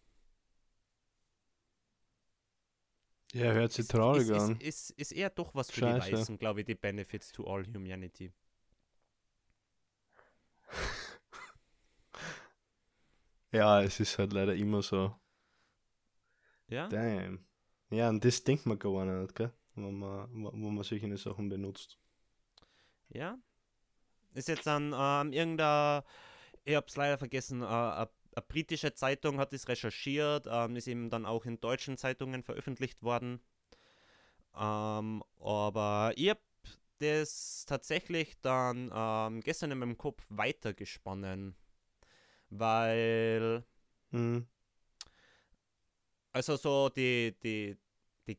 Ja, hört sich traurig ist, an. Ist, ist, ist eher doch was für Scheiße. die Weißen, glaube ich, die Benefits to all humanity. (laughs) Ja, es ist halt leider immer so. Ja? Damn. Ja, und das denkt man gar nicht, gell? Wenn man, wo man solche Sachen benutzt. Ja. Ist jetzt dann ähm, irgendein, ich hab's leider vergessen, äh, eine eine britische Zeitung hat es recherchiert, ähm, ist eben dann auch in deutschen Zeitungen veröffentlicht worden. Ähm, aber ich hab das tatsächlich dann ähm, gestern in meinem Kopf weitergesponnen. Weil Mhm. Also so die, die, die,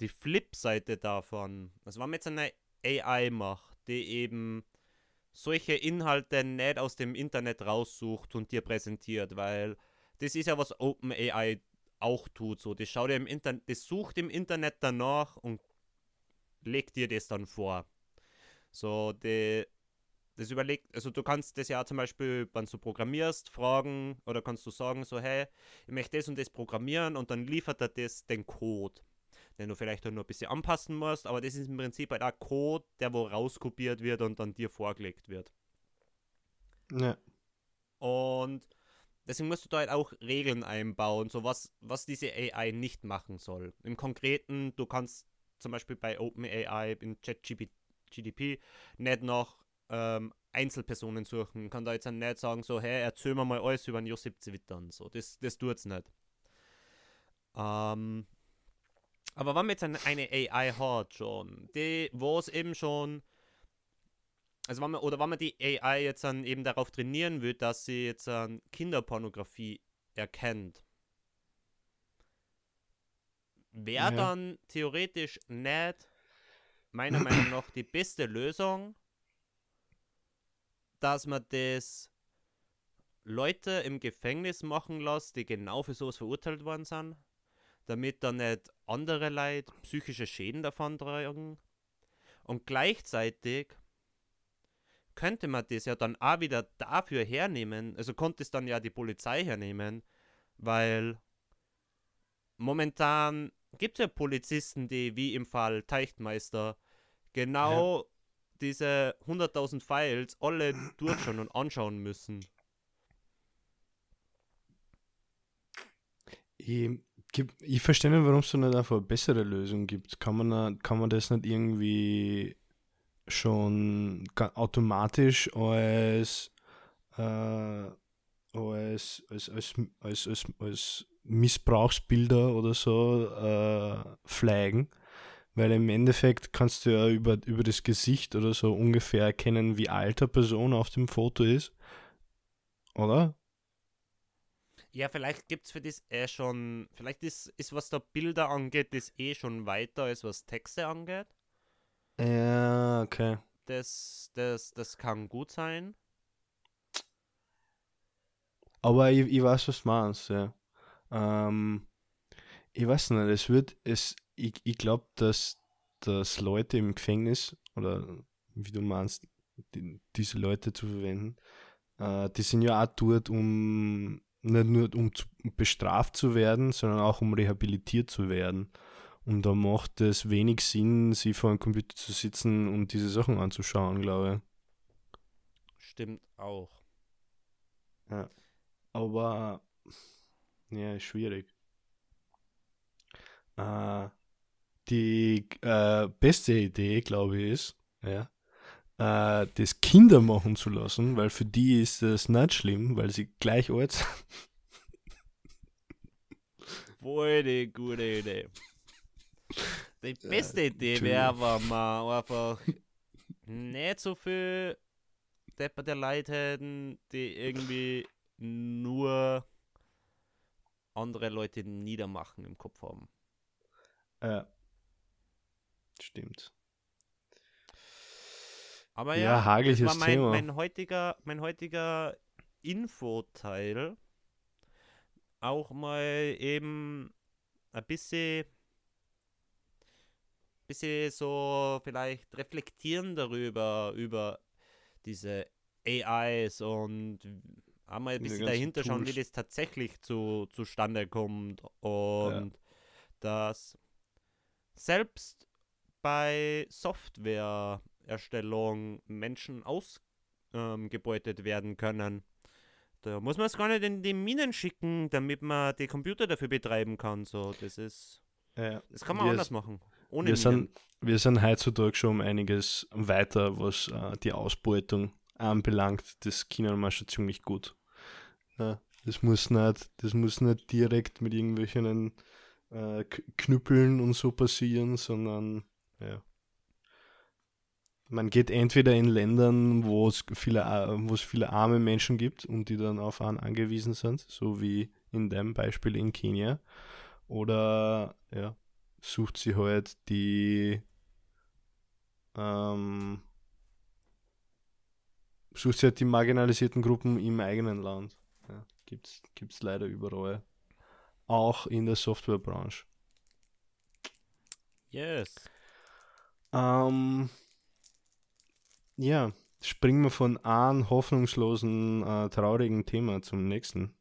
die Flip-Seite davon, also wenn man jetzt eine AI macht, die eben solche Inhalte nicht aus dem Internet raussucht und dir präsentiert, weil das ist ja was OpenAI auch tut. So, das schaut im Internet, das sucht im Internet danach und legt dir das dann vor. So, die, das überlegt, also du kannst das ja zum Beispiel, wenn du programmierst, fragen oder kannst du sagen, so, hey, ich möchte das und das programmieren und dann liefert er das den Code, den du vielleicht nur ein bisschen anpassen musst, aber das ist im Prinzip halt auch Code, der wo rauskopiert wird und dann dir vorgelegt wird. Ja. Und deswegen musst du da halt auch Regeln einbauen, so was, was diese AI nicht machen soll. Im Konkreten, du kannst zum Beispiel bei OpenAI in ChatGPT nicht noch ähm, Einzelpersonen suchen. Kann da jetzt nicht sagen, so, hey, erzähl mir mal alles über den Josip Zwittern. So, das, das es nicht. Ähm, aber wenn man jetzt eine, eine AI hat schon, die, wo es eben schon also wenn man, oder wenn man die AI jetzt dann eben darauf trainieren will, dass sie jetzt dann Kinderpornografie erkennt, wäre ja. dann theoretisch nicht meiner Meinung nach die beste Lösung, dass man das Leute im Gefängnis machen lässt, die genau für sowas verurteilt worden sind, damit dann nicht andere Leute psychische Schäden davon tragen. Und gleichzeitig könnte man das ja dann auch wieder dafür hernehmen, also konnte es dann ja die Polizei hernehmen, weil momentan gibt es ja Polizisten, die wie im Fall Teichtmeister genau ja. diese 100.000 Files alle durchschauen und anschauen müssen. Ich, ich verstehe nicht, warum es da nicht einfach eine bessere Lösung gibt. Kann man, kann man das nicht irgendwie schon automatisch als, äh, als, als, als, als, als, als Missbrauchsbilder oder so äh, flaggen. Weil im Endeffekt kannst du ja über, über das Gesicht oder so ungefähr erkennen, wie alt eine Person auf dem Foto ist. Oder? Ja, vielleicht gibt es für das eh schon, vielleicht ist, ist was da Bilder angeht, das eh schon weiter als was Texte angeht. Ja, okay. Das, das, das kann gut sein. Aber ich, ich weiß, was du meinst, ja. Ähm, ich weiß nicht, es wird, es, ich, ich glaube, dass, dass Leute im Gefängnis, oder wie du meinst, die, diese Leute zu verwenden, äh, die sind ja auch dort, um nicht nur um bestraft zu werden, sondern auch um rehabilitiert zu werden. Und da macht es wenig Sinn, sie vor einem Computer zu sitzen und diese Sachen anzuschauen, glaube ich. Stimmt auch. Ja. Aber ja, ist schwierig. Äh, die äh, beste Idee, glaube ich, ist, ja, äh, das Kinder machen zu lassen, weil für die ist das nicht schlimm, weil sie gleich alt sind. Voll die gute Idee. Die beste Idee wäre, wenn wir einfach nicht so viel Depper der Leute hätten, die irgendwie nur andere Leute niedermachen im Kopf haben. Ja. Stimmt. Aber ja, ja das war mein, Thema. mein heutiger, mein heutiger Infoteil. Auch mal eben ein bisschen bisschen so vielleicht reflektieren darüber, über diese AIs und einmal ein bisschen dahinter schauen, wie das tatsächlich zu, zustande kommt und ja. dass selbst bei Softwareerstellung Menschen ausgebeutet ähm, werden können. Da muss man es gar nicht in die Minen schicken, damit man die Computer dafür betreiben kann. So, das ist. Ja. Das kann man anders machen. Ohne wir, sind, wir sind heutzutage schon um einiges weiter, was äh, die Ausbeutung anbelangt. Das kennen wir schon ziemlich gut. Ja, das, muss nicht, das muss nicht direkt mit irgendwelchen äh, Knüppeln und so passieren, sondern ja. Man geht entweder in Ländern, wo es viele, wo es viele arme Menschen gibt und die dann auf einen angewiesen sind, so wie in dem Beispiel in Kenia, oder ja, sucht sie halt die ähm, sucht sie halt die marginalisierten Gruppen im eigenen Land. Ja, gibt's, gibt's leider überall. Auch in der Softwarebranche. Yes. Ähm, ja, springen wir von einem hoffnungslosen, äh, traurigen Thema zum nächsten.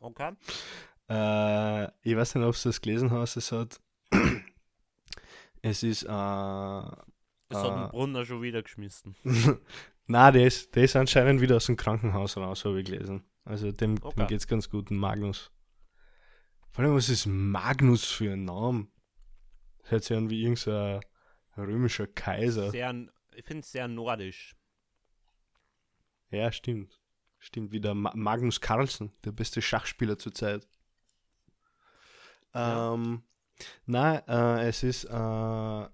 Okay. Äh, ich weiß nicht, ob du das gelesen hast. Es hat. es ist. Äh, Das hat Ah. den Brunner schon wieder geschmissen. (laughs) Na, der ist, der ist anscheinend wieder aus dem Krankenhaus raus, habe ich gelesen. Also dem, Okay. dem geht's ganz gut, Magnus. Vor allem, was ist Magnus für ein Name? Das hört sich an wie irgendein römischer Kaiser. Sehr, ich finde es sehr nordisch. Ja, stimmt. Stimmt, wie der Ma Magnus Carlsen, der beste Schachspieler zurzeit. Ja. Ähm, nein, äh, es ist äh,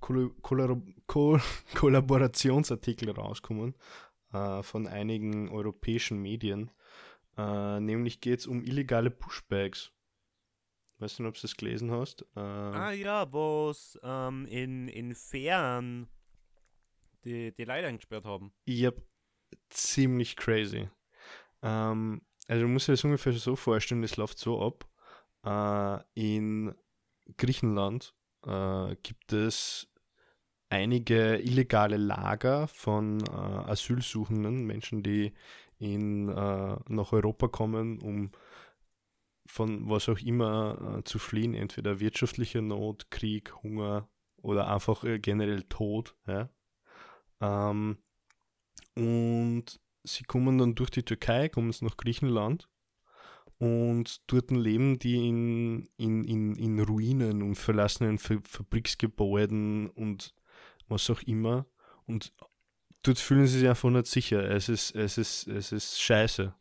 Koll Kollaro Ko (laughs) Kollaborationsartikel rausgekommen äh, von einigen europäischen Medien. Äh, nämlich geht es um illegale Pushbags. Weißt du nicht, ob du das gelesen hast? Äh, Ah ja, wo es ähm, in, in Fähren die, die Leute eingesperrt haben. Hab ziemlich crazy. Ähm, also du musst dir das ungefähr so vorstellen, das läuft so ab. Äh, in Griechenland äh, gibt es einige illegale Lager von äh, Asylsuchenden, Menschen, die in, äh, nach Europa kommen, um von was auch immer äh, zu fliehen, entweder wirtschaftliche Not, Krieg, Hunger oder einfach äh, generell Tod. Ja? Ähm, und sie kommen dann durch die Türkei, kommen sie nach Griechenland und dort leben die in, in, in, in Ruinen und verlassenen Fa Fabriksgebäuden und was auch immer. Und dort fühlen sie sich einfach nicht sicher. Es ist, es ist, es ist scheiße.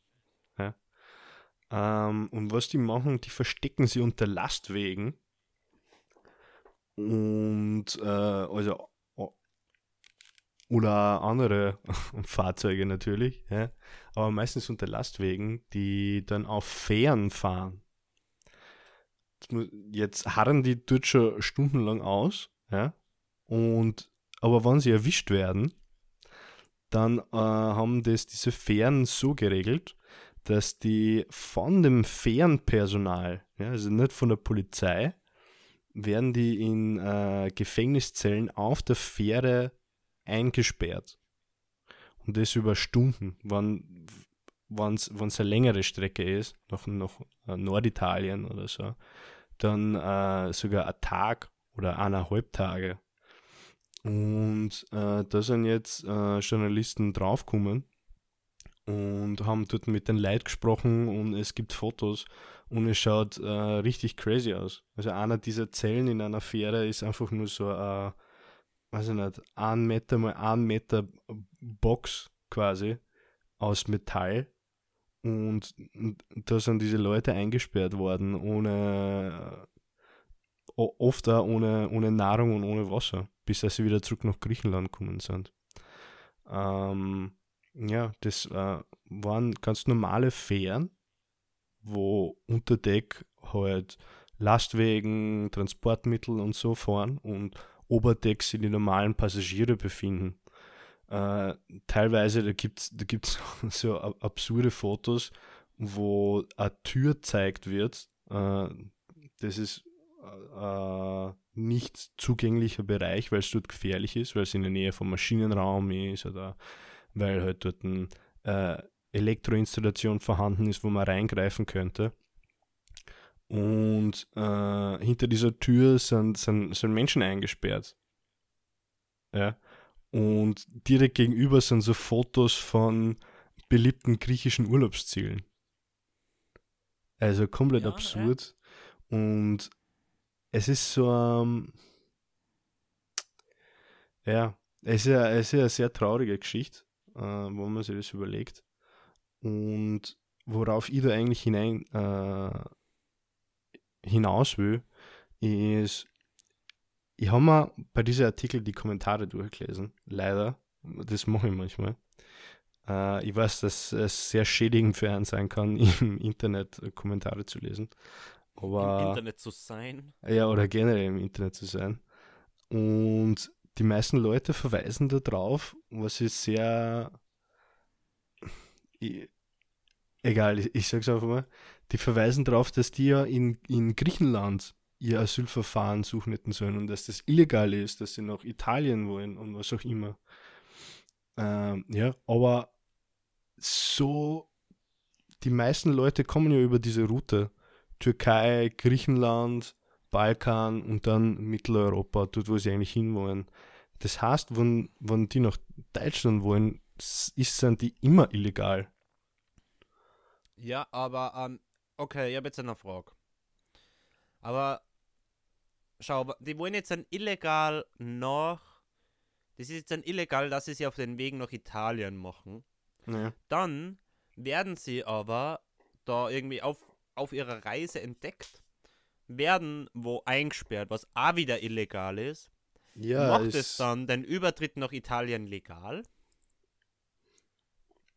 Ähm, und was die machen, die verstecken sie unter Lastwegen. Und äh, also oder andere (laughs) Fahrzeuge natürlich, ja, aber meistens unter Lastwegen, die dann auf Fähren fahren. Jetzt harren die dort schon stundenlang aus, ja, und aber wenn sie erwischt werden, dann äh, haben das diese Fähren so geregelt, dass die von dem Fährenpersonal, ja, also nicht von der Polizei, werden die in äh, Gefängniszellen auf der Fähre eingesperrt. Und das über Stunden, wenn es eine längere Strecke ist, nach, nach äh, Norditalien oder so, dann äh, sogar ein Tag oder eineinhalb Tage. Und äh, da sind jetzt äh, Journalisten draufgekommen und haben dort mit den Leuten gesprochen und es gibt Fotos und es schaut äh, richtig crazy aus. Also einer dieser Zellen in einer Fähre ist einfach nur so ein weiß ich nicht, ein Meter mal ein Meter Box quasi aus Metall. Und, da sind diese Leute eingesperrt worden, ohne, oft auch ohne, ohne Nahrung und ohne Wasser, bis dass sie wieder zurück nach Griechenland gekommen sind. Ähm, ja, das äh, waren ganz normale Fähren, wo unter Deck halt Lastwegen, Transportmittel und so fahren und Oberdeck sind die normalen Passagiere befinden. Äh, teilweise, da gibt es da gibt's (laughs) so ab- absurde Fotos, wo eine Tür gezeigt wird. Äh, das ist äh, nicht zugänglicher Bereich, weil es dort gefährlich ist, weil es in der Nähe vom Maschinenraum ist oder weil halt dort eine äh, Elektroinstallation vorhanden ist, wo man reingreifen könnte. Und äh, hinter dieser Tür sind, sind, sind Menschen eingesperrt. Ja. Und direkt gegenüber sind so Fotos von beliebten griechischen Urlaubszielen. Also komplett Ja, absurd. Und es ist so, ähm, ja, es ist, ja, es ist ja eine sehr traurige Geschichte, äh, wo man sich das überlegt. Und worauf ich da eigentlich hinein äh, hinaus will, ist, ich habe mir bei diesem Artikel die Kommentare durchgelesen. Leider. Das mache ich manchmal. Äh, ich weiß, dass es sehr schädigend für einen sein kann, (laughs) im Internet Kommentare zu lesen. Aber Im Internet zu sein. ja, oder generell im Internet zu sein. Und die meisten Leute verweisen da drauf, was ist sehr. Egal, ich, ich sag's einfach mal. Die verweisen darauf, dass die ja in, in Griechenland ihr Asylverfahren suchen hätten sollen und dass das illegal ist, dass sie nach Italien wollen und was auch immer. Ähm, ja, aber so, die meisten Leute kommen ja über diese Route. Türkei, Griechenland, Balkan und dann Mitteleuropa, dort wo sie eigentlich hinwollen. Das heißt, wenn, wenn die nach Deutschland wollen, ist, sind die immer illegal. Ja, aber ähm, okay, ich habe jetzt eine Frage. Aber schau, die wollen jetzt dann illegal nach. Das ist jetzt dann illegal, dass sie sich auf den Weg nach Italien machen. Ja. Dann werden sie aber da irgendwie auf, auf ihrer Reise entdeckt, werden wo eingesperrt, was auch wieder illegal ist. Ja, Macht es dann den Übertritt nach Italien legal?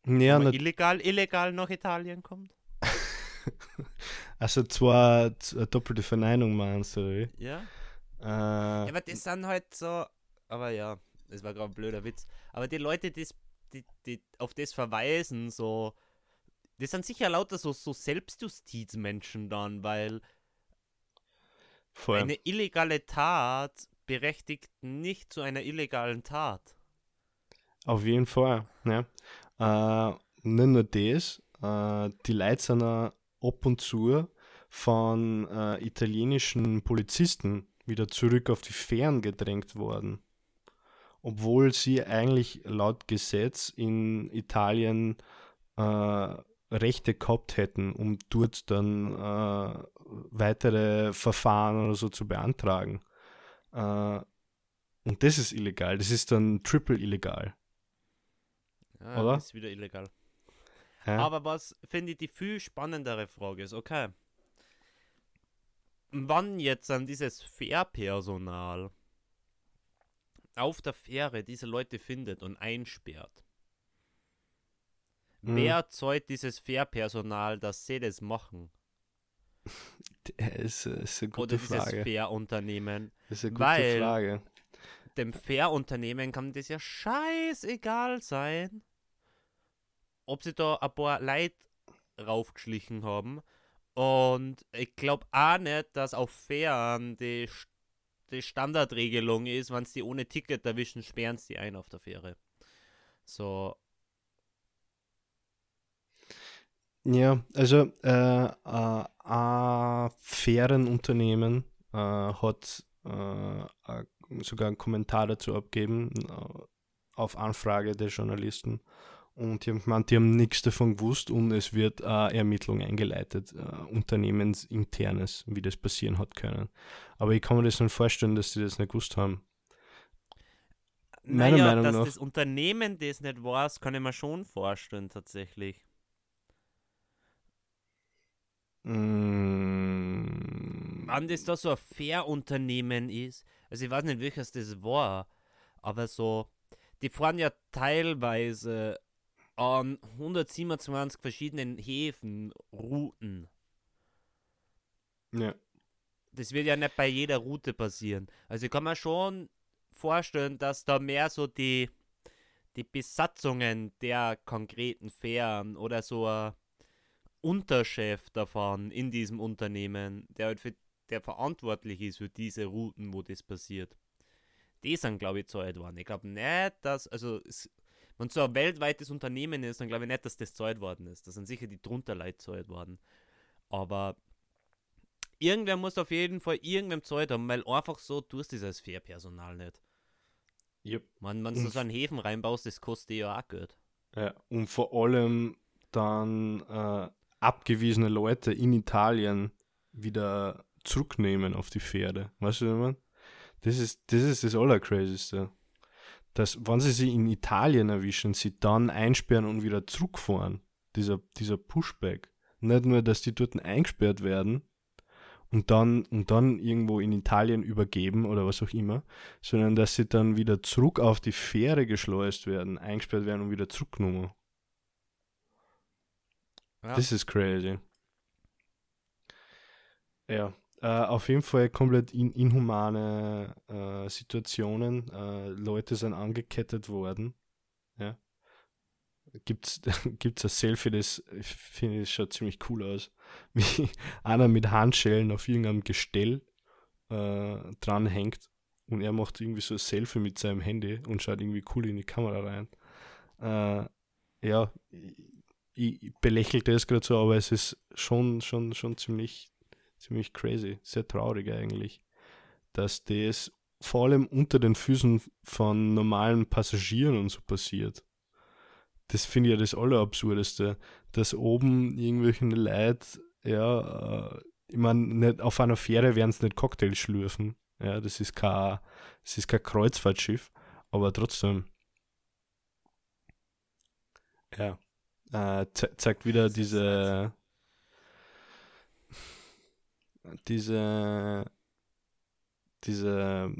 ja, nat- illegal, illegal nach Italien kommt? (laughs) also zwar eine doppelte Verneinung meinst du? Ja. Äh, Ja, aber das sind halt so. Aber ja, das war gerade ein blöder Witz. Aber die Leute, die's- die, die auf das verweisen, so. Das sind sicher lauter so, so Selbstjustizmenschen dann, weil voll. eine illegale Tat berechtigt nicht zu einer illegalen Tat. Auf jeden Fall, ja. Äh, nicht nur das, äh, die Leute sind ab und zu von äh, italienischen Polizisten wieder zurück auf die Fähren gedrängt worden. Obwohl sie eigentlich laut Gesetz in Italien äh, Rechte gehabt hätten, um dort dann äh, weitere Verfahren oder so zu beantragen. Äh, und das ist illegal. Das ist dann triple illegal. Ja, Oder? Das ist wieder illegal. Ja? Aber was finde ich die viel spannendere Frage ist, okay. Wann jetzt an dieses Fährpersonal auf der Fähre diese Leute findet und einsperrt, Mhm. wer zahlt dieses Fährpersonal, dass sie das machen? (laughs) Ist, ist eine Oder gute dieses Frage. Fährunternehmen? ist eine gute weil- Frage. Dem Fährunternehmen kann das ja scheißegal sein, ob sie da ein paar Leute raufgeschlichen haben. Und ich glaube auch nicht, dass auf Fähren die, die Standardregelung ist, wenn sie die ohne Ticket erwischen, sperren sie ein auf der Fähre. So, Ja, also äh, äh, ein fairen Unternehmen äh, hat äh, sogar einen Kommentar dazu abgegeben äh, auf Anfrage der Journalisten. Und die haben gemeint, die haben nichts davon gewusst und es wird äh, Ermittlung eingeleitet, äh, unternehmensinternes, wie das passieren hat können. Aber ich kann mir das nicht vorstellen, dass die das nicht gewusst haben. Meiner naja, Meinung dass nach- das Unternehmen das nicht weiß, kann ich mir schon vorstellen, tatsächlich. Mm, Wann das da so ein Fair-Unternehmen ist, also ich weiß nicht, welches das war, aber so, die fahren ja teilweise an 127 verschiedenen Häfen Routen. ja. Das wird ja nicht bei jeder Route passieren. Also ich kann mir schon vorstellen, dass da mehr so die, die Besatzungen der konkreten Fähren oder so ein Unterchef davon in diesem Unternehmen, der halt für, der verantwortlich ist für diese Routen, wo das passiert. Die sind, glaube ich, zahlt worden. Ich glaube nicht, dass, also es, wenn so ein weltweites Unternehmen ist, dann glaube ich nicht, dass das zahlt worden ist. Das sind sicher die drunter Leute zahlt worden. Aber irgendwer muss auf jeden Fall irgendwem zahlt haben, weil einfach so tust du das als Fährpersonal nicht. Yep. Man, wenn du so einen Häfen reinbaust, das kostet ja auch Geld. Ja, und vor allem dann äh, abgewiesene Leute in Italien wieder zurücknehmen auf die Pferde. Weißt du, was ich meine? Das ist, das ist das Allercrazyste. Dass, wenn sie sie in Italien erwischen, sie dann einsperren und wieder zurückfahren. Dieser, dieser Pushback. Nicht nur, dass die dort eingesperrt werden und dann, und dann irgendwo in Italien übergeben oder was auch immer, sondern dass sie dann wieder zurück auf die Fähre geschleust werden, eingesperrt werden und wieder zurückgenommen. Ja. Das ist crazy. Ja, äh, auf jeden Fall komplett in, inhumane äh, Situationen. Äh, Leute sind angekettet worden. Ja. Gibt's, (laughs) gibt's ein Selfie, das ich finde, das schaut ziemlich cool aus. (laughs) Wie einer mit Handschellen auf irgendeinem Gestell dran hängt und er macht irgendwie so ein Selfie mit seinem Handy und schaut irgendwie cool in die Kamera rein. Ja, ich, belächle das gerade so, aber es ist schon, schon, schon ziemlich, ziemlich crazy, sehr traurig eigentlich, dass das vor allem unter den Füßen von normalen Passagieren und so passiert. Das finde ich ja das Allerabsurdeste, dass oben irgendwelche Leute, ja, äh, ich meine, auf einer Fähre werden es nicht Cocktails schlürfen. Ja, das ist kein, das ist kein Kreuzfahrtschiff, aber trotzdem. Ja, äh, ze zeigt wieder diese, diese, diese,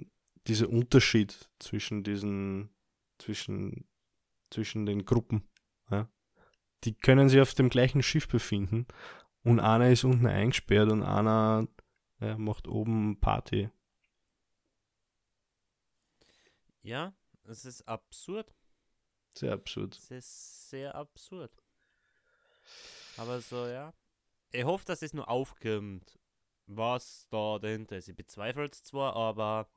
diese Unterschied zwischen diesen, zwischen, zwischen den Gruppen. Ja? Die können sich auf dem gleichen Schiff befinden und einer ist unten eingesperrt und einer ja, macht oben Party. Ja, es ist absurd. Sehr absurd. Es ist sehr absurd. Aber so, ja. Ich hoffe, dass es nur aufkommt, was da dahinter ist. Ich bezweifle es zwar, aber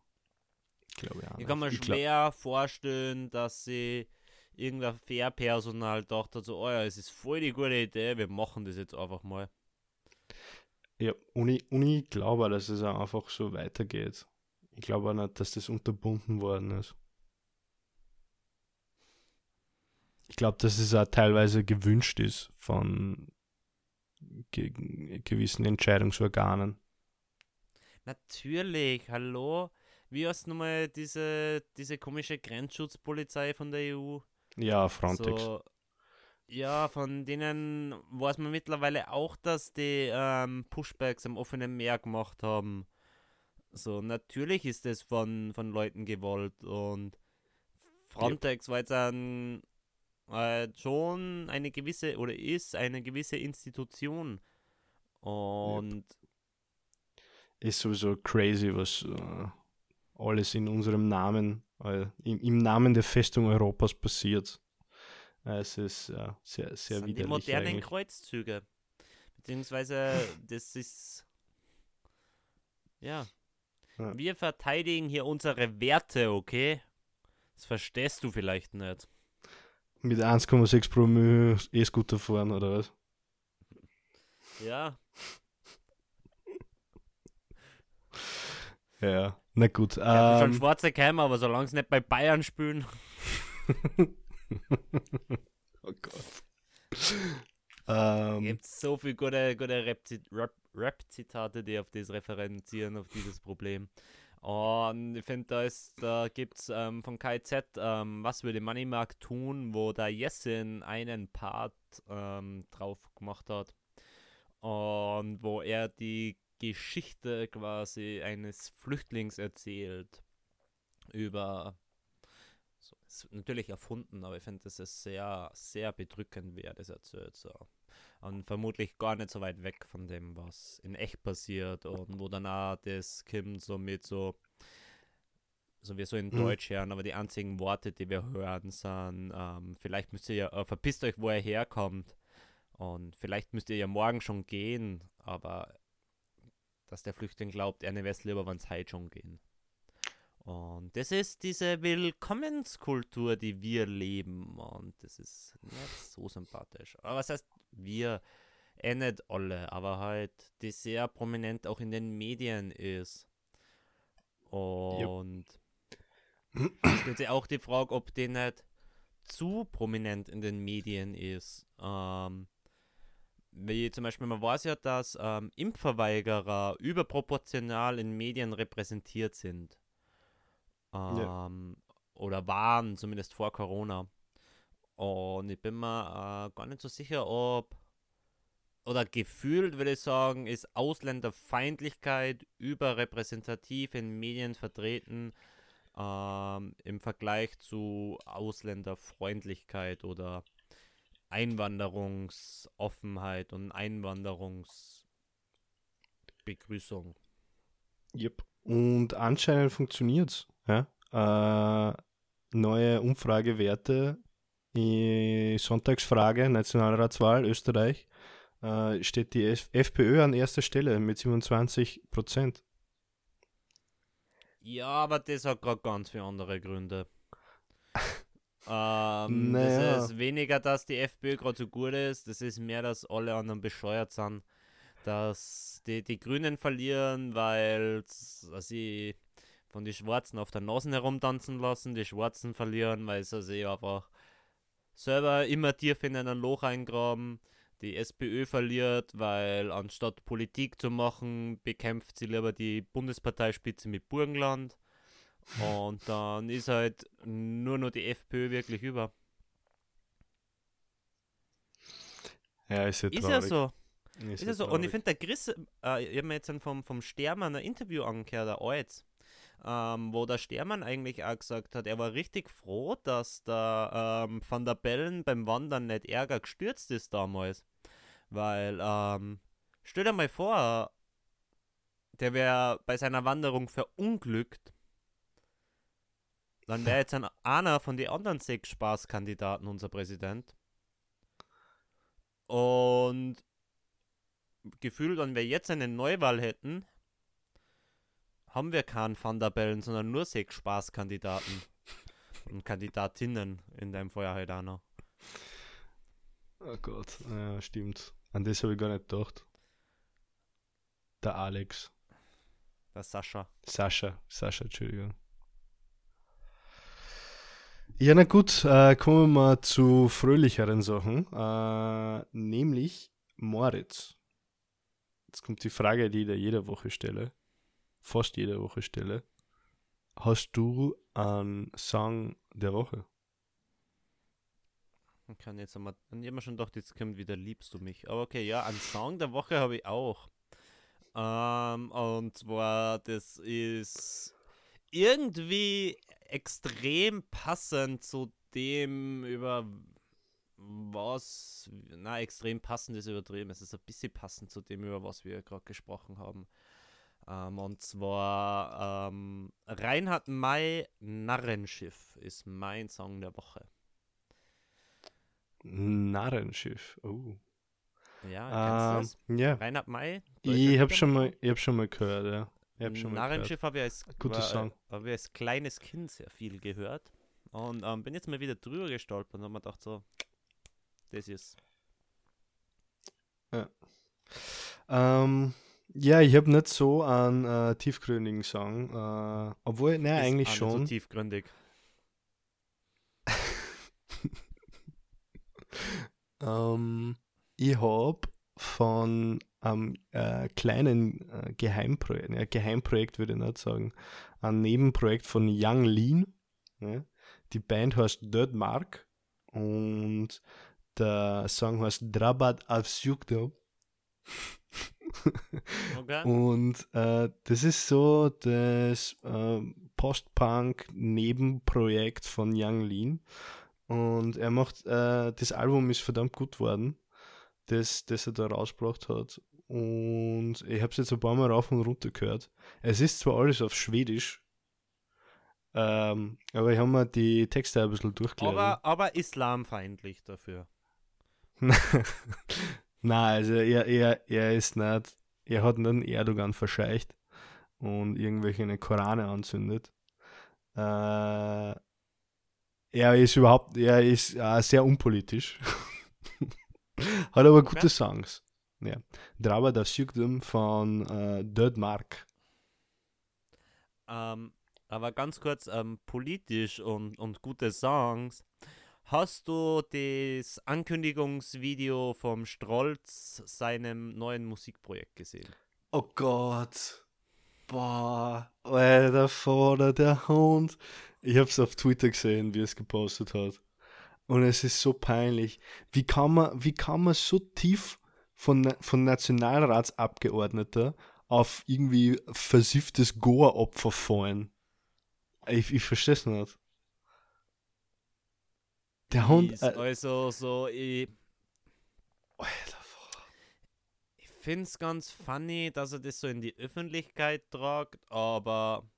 ich, glaube, ja, ich kann mir ich schwer glaub... vorstellen, dass sie irgendein Fair-Personal dachte so, oh ja, es ist voll die gute Idee, wir machen das jetzt einfach mal. Ja, und ich, und ich glaube, dass es auch einfach so weitergeht. Ich glaube auch nicht, dass das unterbunden worden ist. Ich glaube, dass es auch teilweise gewünscht ist von ge gewissen Entscheidungsorganen. Natürlich, hallo. Wie heißt nochmal diese, diese komische Grenzschutzpolizei von der EU? Ja, Frontex. So, ja, von denen weiß man mittlerweile auch, dass die ähm, Pushbacks im offenen Meer gemacht haben. So, natürlich ist es von, von Leuten gewollt und Frontex ja. war jetzt ein, äh, schon eine gewisse oder ist eine gewisse Institution. Und ist sowieso crazy, was uh, alles in unserem Namen, uh, im, im, Namen der Festung Europas passiert. Uh, es ist sehr, sehr das widerlich. Die modernen eigentlich. Kreuzzüge. Beziehungsweise, (laughs) das ist. Ja, ja. Wir verteidigen hier unsere Werte, okay? Das verstehst du vielleicht nicht. Mit 1,6 Promille E-Scooter fahren, oder was? Ja. (laughs) ja, na gut. Ja, ähm, schon schwarze Kämmer, aber solange es nicht bei Bayern spielen. (laughs) oh Gott. Ähm, Gibt so viele gute, gute Rap-Zitate, die auf das referenzieren, auf dieses Problem. Und ich finde, da, da gibt es ähm, von KZ, ähm, was würde Moneymark tun, wo da Jessin einen Part ähm, drauf gemacht hat. Und wo er die Geschichte quasi eines Flüchtlings erzählt. Über ist natürlich erfunden, aber ich finde, das ist sehr, sehr bedrückend, wie er das erzählt. So. Und vermutlich gar nicht so weit weg von dem, was in echt passiert und wo dann auch das kommt, so mit so, so wie so in mhm. Deutsch hören, aber die einzigen Worte, die wir hören, sind, ähm, vielleicht müsst ihr ja, äh, verpisst euch, wo er herkommt. Und vielleicht müsst ihr ja morgen schon gehen, aber dass der Flüchtling glaubt, er wäre es lieber, wenn es heute schon gehen. Und das ist diese Willkommenskultur, die wir leben. Und das ist nicht so sympathisch. Aber was heißt wir? Eh nicht alle, aber halt, die sehr prominent auch in den Medien ist. Und yep. stellt sich auch die Frage, ob die nicht zu prominent in den Medien ist. Ähm, wie zum Beispiel, man weiß ja, dass ähm, Impfverweigerer überproportional in Medien repräsentiert sind. Ähm, ja. Oder waren, zumindest vor Corona. Und ich bin mir äh, gar nicht so sicher, ob oder gefühlt würde ich sagen, ist Ausländerfeindlichkeit überrepräsentativ in Medien vertreten ähm, im Vergleich zu Ausländerfreundlichkeit oder Einwanderungsoffenheit und Einwanderungsbegrüßung. Yep. Und anscheinend funktioniert es. Ja? Äh, neue Umfragewerte, Sonntagsfrage, Nationalratswahl Österreich, äh, steht die FPÖ an erster Stelle mit 27 Prozent. Ja, aber das hat gerade ganz viele andere Gründe. (laughs) ähm, Naja. Das ist weniger, dass die FPÖ gerade so gut ist, das ist mehr, dass alle anderen bescheuert sind. Dass die, die Grünen verlieren, weil sie von den Schwarzen auf der Nase herumtanzen lassen, die Schwarzen verlieren, weil sie sich einfach selber immer tief in ein Loch eingraben. Die SPÖ verliert, weil anstatt Politik zu machen, bekämpft sie lieber die Bundesparteispitze mit Burgenland. Und dann ist halt nur noch die FPÖ wirklich über. Ja, ist ja Ist traurig. ja so. Ist Ist ja so. Und ich finde, der Chris, äh, ich habe mir jetzt vom, vom Stermann ein Interview angehört, der Alts, ähm, wo der Stermann eigentlich auch gesagt hat, er war richtig froh, dass der ähm, Van der Bellen beim Wandern nicht ärger gestürzt ist damals. Weil, ähm, stell dir mal vor, der wäre bei seiner Wanderung verunglückt. Dann wäre jetzt ein, einer von den anderen sechs Spaßkandidaten unser Präsident. Und gefühlt, wenn wir jetzt eine Neuwahl hätten, haben wir keinen Van der Bellen, sondern nur sechs Spaßkandidaten und Kandidatinnen in deinem Fall halt auch noch. Oh Gott, ja, stimmt. An das habe ich gar nicht gedacht. Der Alex. Der Sascha. Sascha, Sascha, Entschuldigung. Ja, na gut, äh, kommen wir mal zu fröhlicheren Sachen, äh, nämlich Moritz. Jetzt kommt die Frage, die ich dir jede Woche stelle, fast jede Woche stelle. Hast du einen Song der Woche? Ich kann jetzt einmal, ich habe schon gedacht, jetzt kommt wieder Liebst du mich. Aber okay, ja, einen Song der Woche habe ich auch. Ähm, und zwar, das ist irgendwie extrem passend zu dem, über was, na, extrem passend ist übertrieben. Es ist ein bisschen passend zu dem, über was wir gerade gesprochen haben. Ähm, und zwar ähm, Reinhard May Narrenschiff ist mein Song der Woche. Narrenschiff. Oh. Ja, Ähm, kennst du ja? Reinhard May? ich habe schon mal, ich habe schon mal gehört, ja. Ich habe schon. Narrenschiff habe ich, als, war, habe ich als kleines Kind sehr viel gehört. Und ähm, bin jetzt mal wieder drüber gestolpert und habe mir gedacht, so, das ist. Ähm, ja, ich habe nicht so einen äh, tiefgründigen Song, äh, obwohl, ne, eigentlich auch nicht schon. So tiefgründig. (laughs) Ähm, ich habe von einem äh, kleinen äh, Geheimprojekt, ja, Geheimprojekt würde ich nicht sagen, ein Nebenprojekt von Young Lean. Ja. Die Band heißt Dirt Mark und der Song heißt Drabat Avsjukdo. (laughs) Okay. Und äh, das ist so das äh, Post-Punk-Nebenprojekt von Young Lean. Und er macht, äh, das Album ist verdammt gut worden, das, das er da rausgebracht hat. Und ich habe es jetzt ein paar Mal rauf und runter gehört. Es ist zwar alles auf Schwedisch, ähm, aber ich habe mir die Texte ein bisschen durchgelesen. aber, aber islamfeindlich dafür. (laughs) Nein, also er, er, er ist nicht, er hat nicht einen Erdogan verscheucht und irgendwelche Korane anzündet. Äh, er ist überhaupt, er ist äh, sehr unpolitisch. (laughs) hat aber gute Okay. Songs. Ja. Draba das Sjukdom von äh, Dirt Mark. Ähm, aber ganz kurz, ähm, politisch und, und gute Songs. Hast du das Ankündigungsvideo vom Strolz seinem neuen Musikprojekt gesehen? Oh Gott. Boah, Alter, Vater, der Hund. Ich hab's auf Twitter gesehen, wie es gepostet hat. Und es ist so peinlich. Wie kann man, wie kann man so tief von, von Nationalratsabgeordneter auf irgendwie versifftes Goa-Opfer fallen? Ich, ich versteh's nicht. Der Hund. Äh, also so, ich, Alter, ich finde es ganz funny, dass er das so in die Öffentlichkeit tragt, aber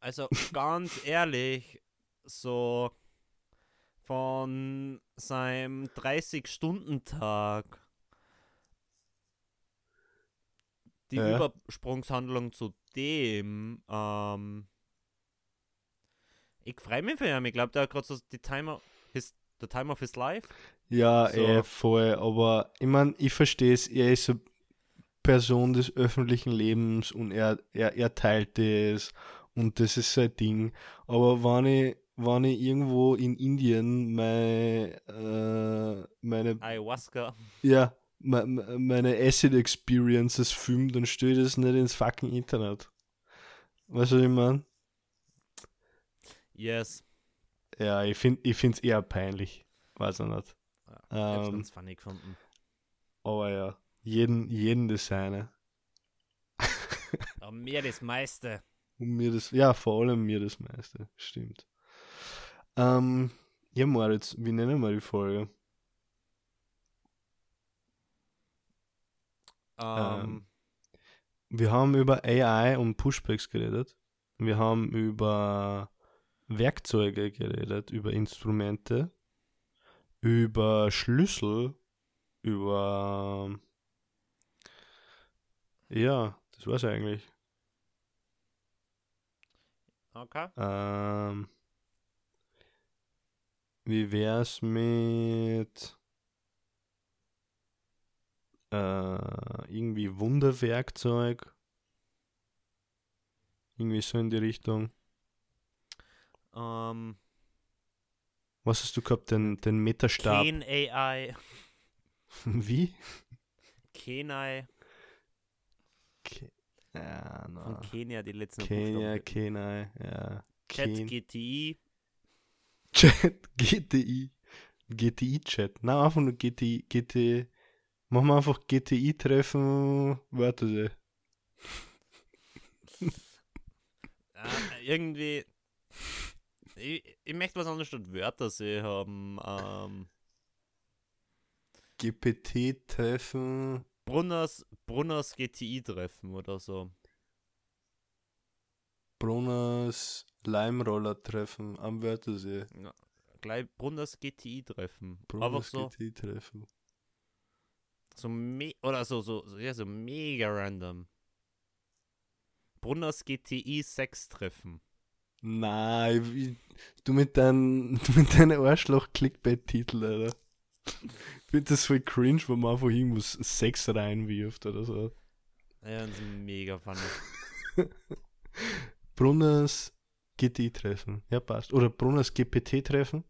also (laughs) ganz ehrlich, so von seinem 30-Stunden-Tag die Ja. Übersprungshandlung zu dem, ähm, ich freue mich für ihn. Ich glaube, der hat gerade so die Timer, his, the time of his life. Ja, So. eh, voll. Aber ich meine, ich verstehe es, er ist eine Person des öffentlichen Lebens und er, er, er teilt das und das ist sein Ding. Aber wenn ich, wenn ich irgendwo in Indien meine, äh, meine, Ayahuasca. ja, me- me- meine Acid Experiences film, dann ich das nicht ins fucking Internet. Weißt du, was ich meine? Yes. Ja, ich finde ich es eher peinlich. Weiß ich nicht. Ja, ich Ähm, ganz funny gefunden. Aber ja, jeden, jeden das seine. Aber mir das meiste. Und mir das, ja, vor allem mir das meiste, stimmt. Ähm, ja, Moritz, wie nennen wir die Folge? Ähm, Wir haben über AI und Pushbacks geredet. Wir haben über Werkzeuge geredet, über Instrumente, über Schlüssel, über. Ja, das war's eigentlich. okay. Ähm, wie wär's mit äh, irgendwie Wunderwerkzeug? Irgendwie so in die Richtung. Ähm, Was hast du gehabt? Den, den Meterstab? Ken AI. (laughs) Wie? Kenai. Ke ja, Von na. Kenia, die letzten Kenia. Kenai, ja. Chat Ken- GTI. Chat, (laughs) GTI. GTI-Chat. Nein, einfach nur GTI, GTI. Machen wir einfach GTI-Treffen, warte. Äh, irgendwie. Ich, ich möchte was anderes statt Wörter sehen haben. Ähm, GPT-Treffen. Brunners, Brunners GTI-Treffen oder so. Brunners Leimroller-Treffen am Wörthersee. Ja, gleich Brunners GTI-Treffen. Brunners so, GTI-Treffen. so me oder so, so, so, ja, so mega random. Brunners GTI 6 Treffen. Nein, wie, du mit deinem (laughs) du mit deinen Arschloch-Clickbait-Titel, Alter. Ich finde das voll cringe, wenn man einfach irgendwas Sex reinwirft oder so. Ja, das ist mega funny. (laughs) Brunners GTI-Treffen. Ja, passt. Oder Brunners GPT-Treffen.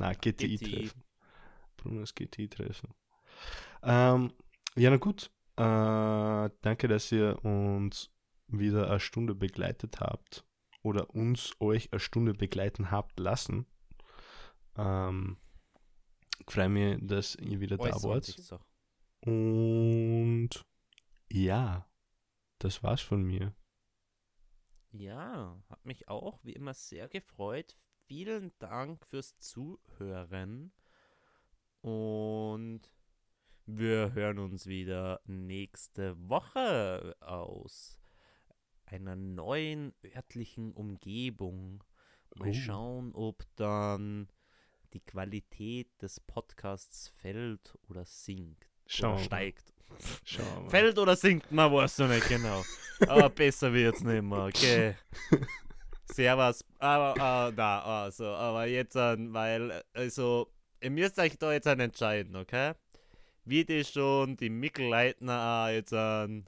Nein, GTI-Treffen. Brunners GTI-Treffen. Ähm, ja, na gut. Äh, danke, dass ihr uns wieder eine Stunde begleitet habt. Oder uns, euch eine Stunde begleiten habt lassen. Ähm, ich freue mich, dass ihr wieder da wart. Und ja, das war's von mir. Ja, hat mich auch wie immer sehr gefreut. Vielen Dank fürs Zuhören. Und wir hören uns wieder nächste Woche aus einer neuen örtlichen Umgebung. Mal Oh. schauen, ob dann die Qualität des Podcasts fällt oder sinkt. Schauen oder steigt. Schauen. Fällt oder sinkt, man weiß noch nicht genau. (laughs) Aber besser wird's nicht mehr, okay. (laughs) Servus. Aber, ah, da, also, aber jetzt, an, weil, also, ihr müsst euch da jetzt entscheiden, okay? Wie die schon die Mikkel Leitner auch jetzt an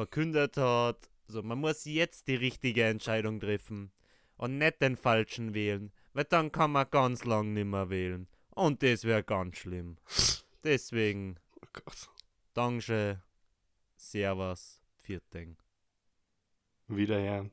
verkündet hat, so, man muss jetzt die richtige Entscheidung treffen und nicht den falschen wählen, weil dann kann man ganz lang nicht mehr wählen. Und das wäre ganz schlimm. Deswegen. Oh Gott. Danke, Servus, Vierting. Wiederhören.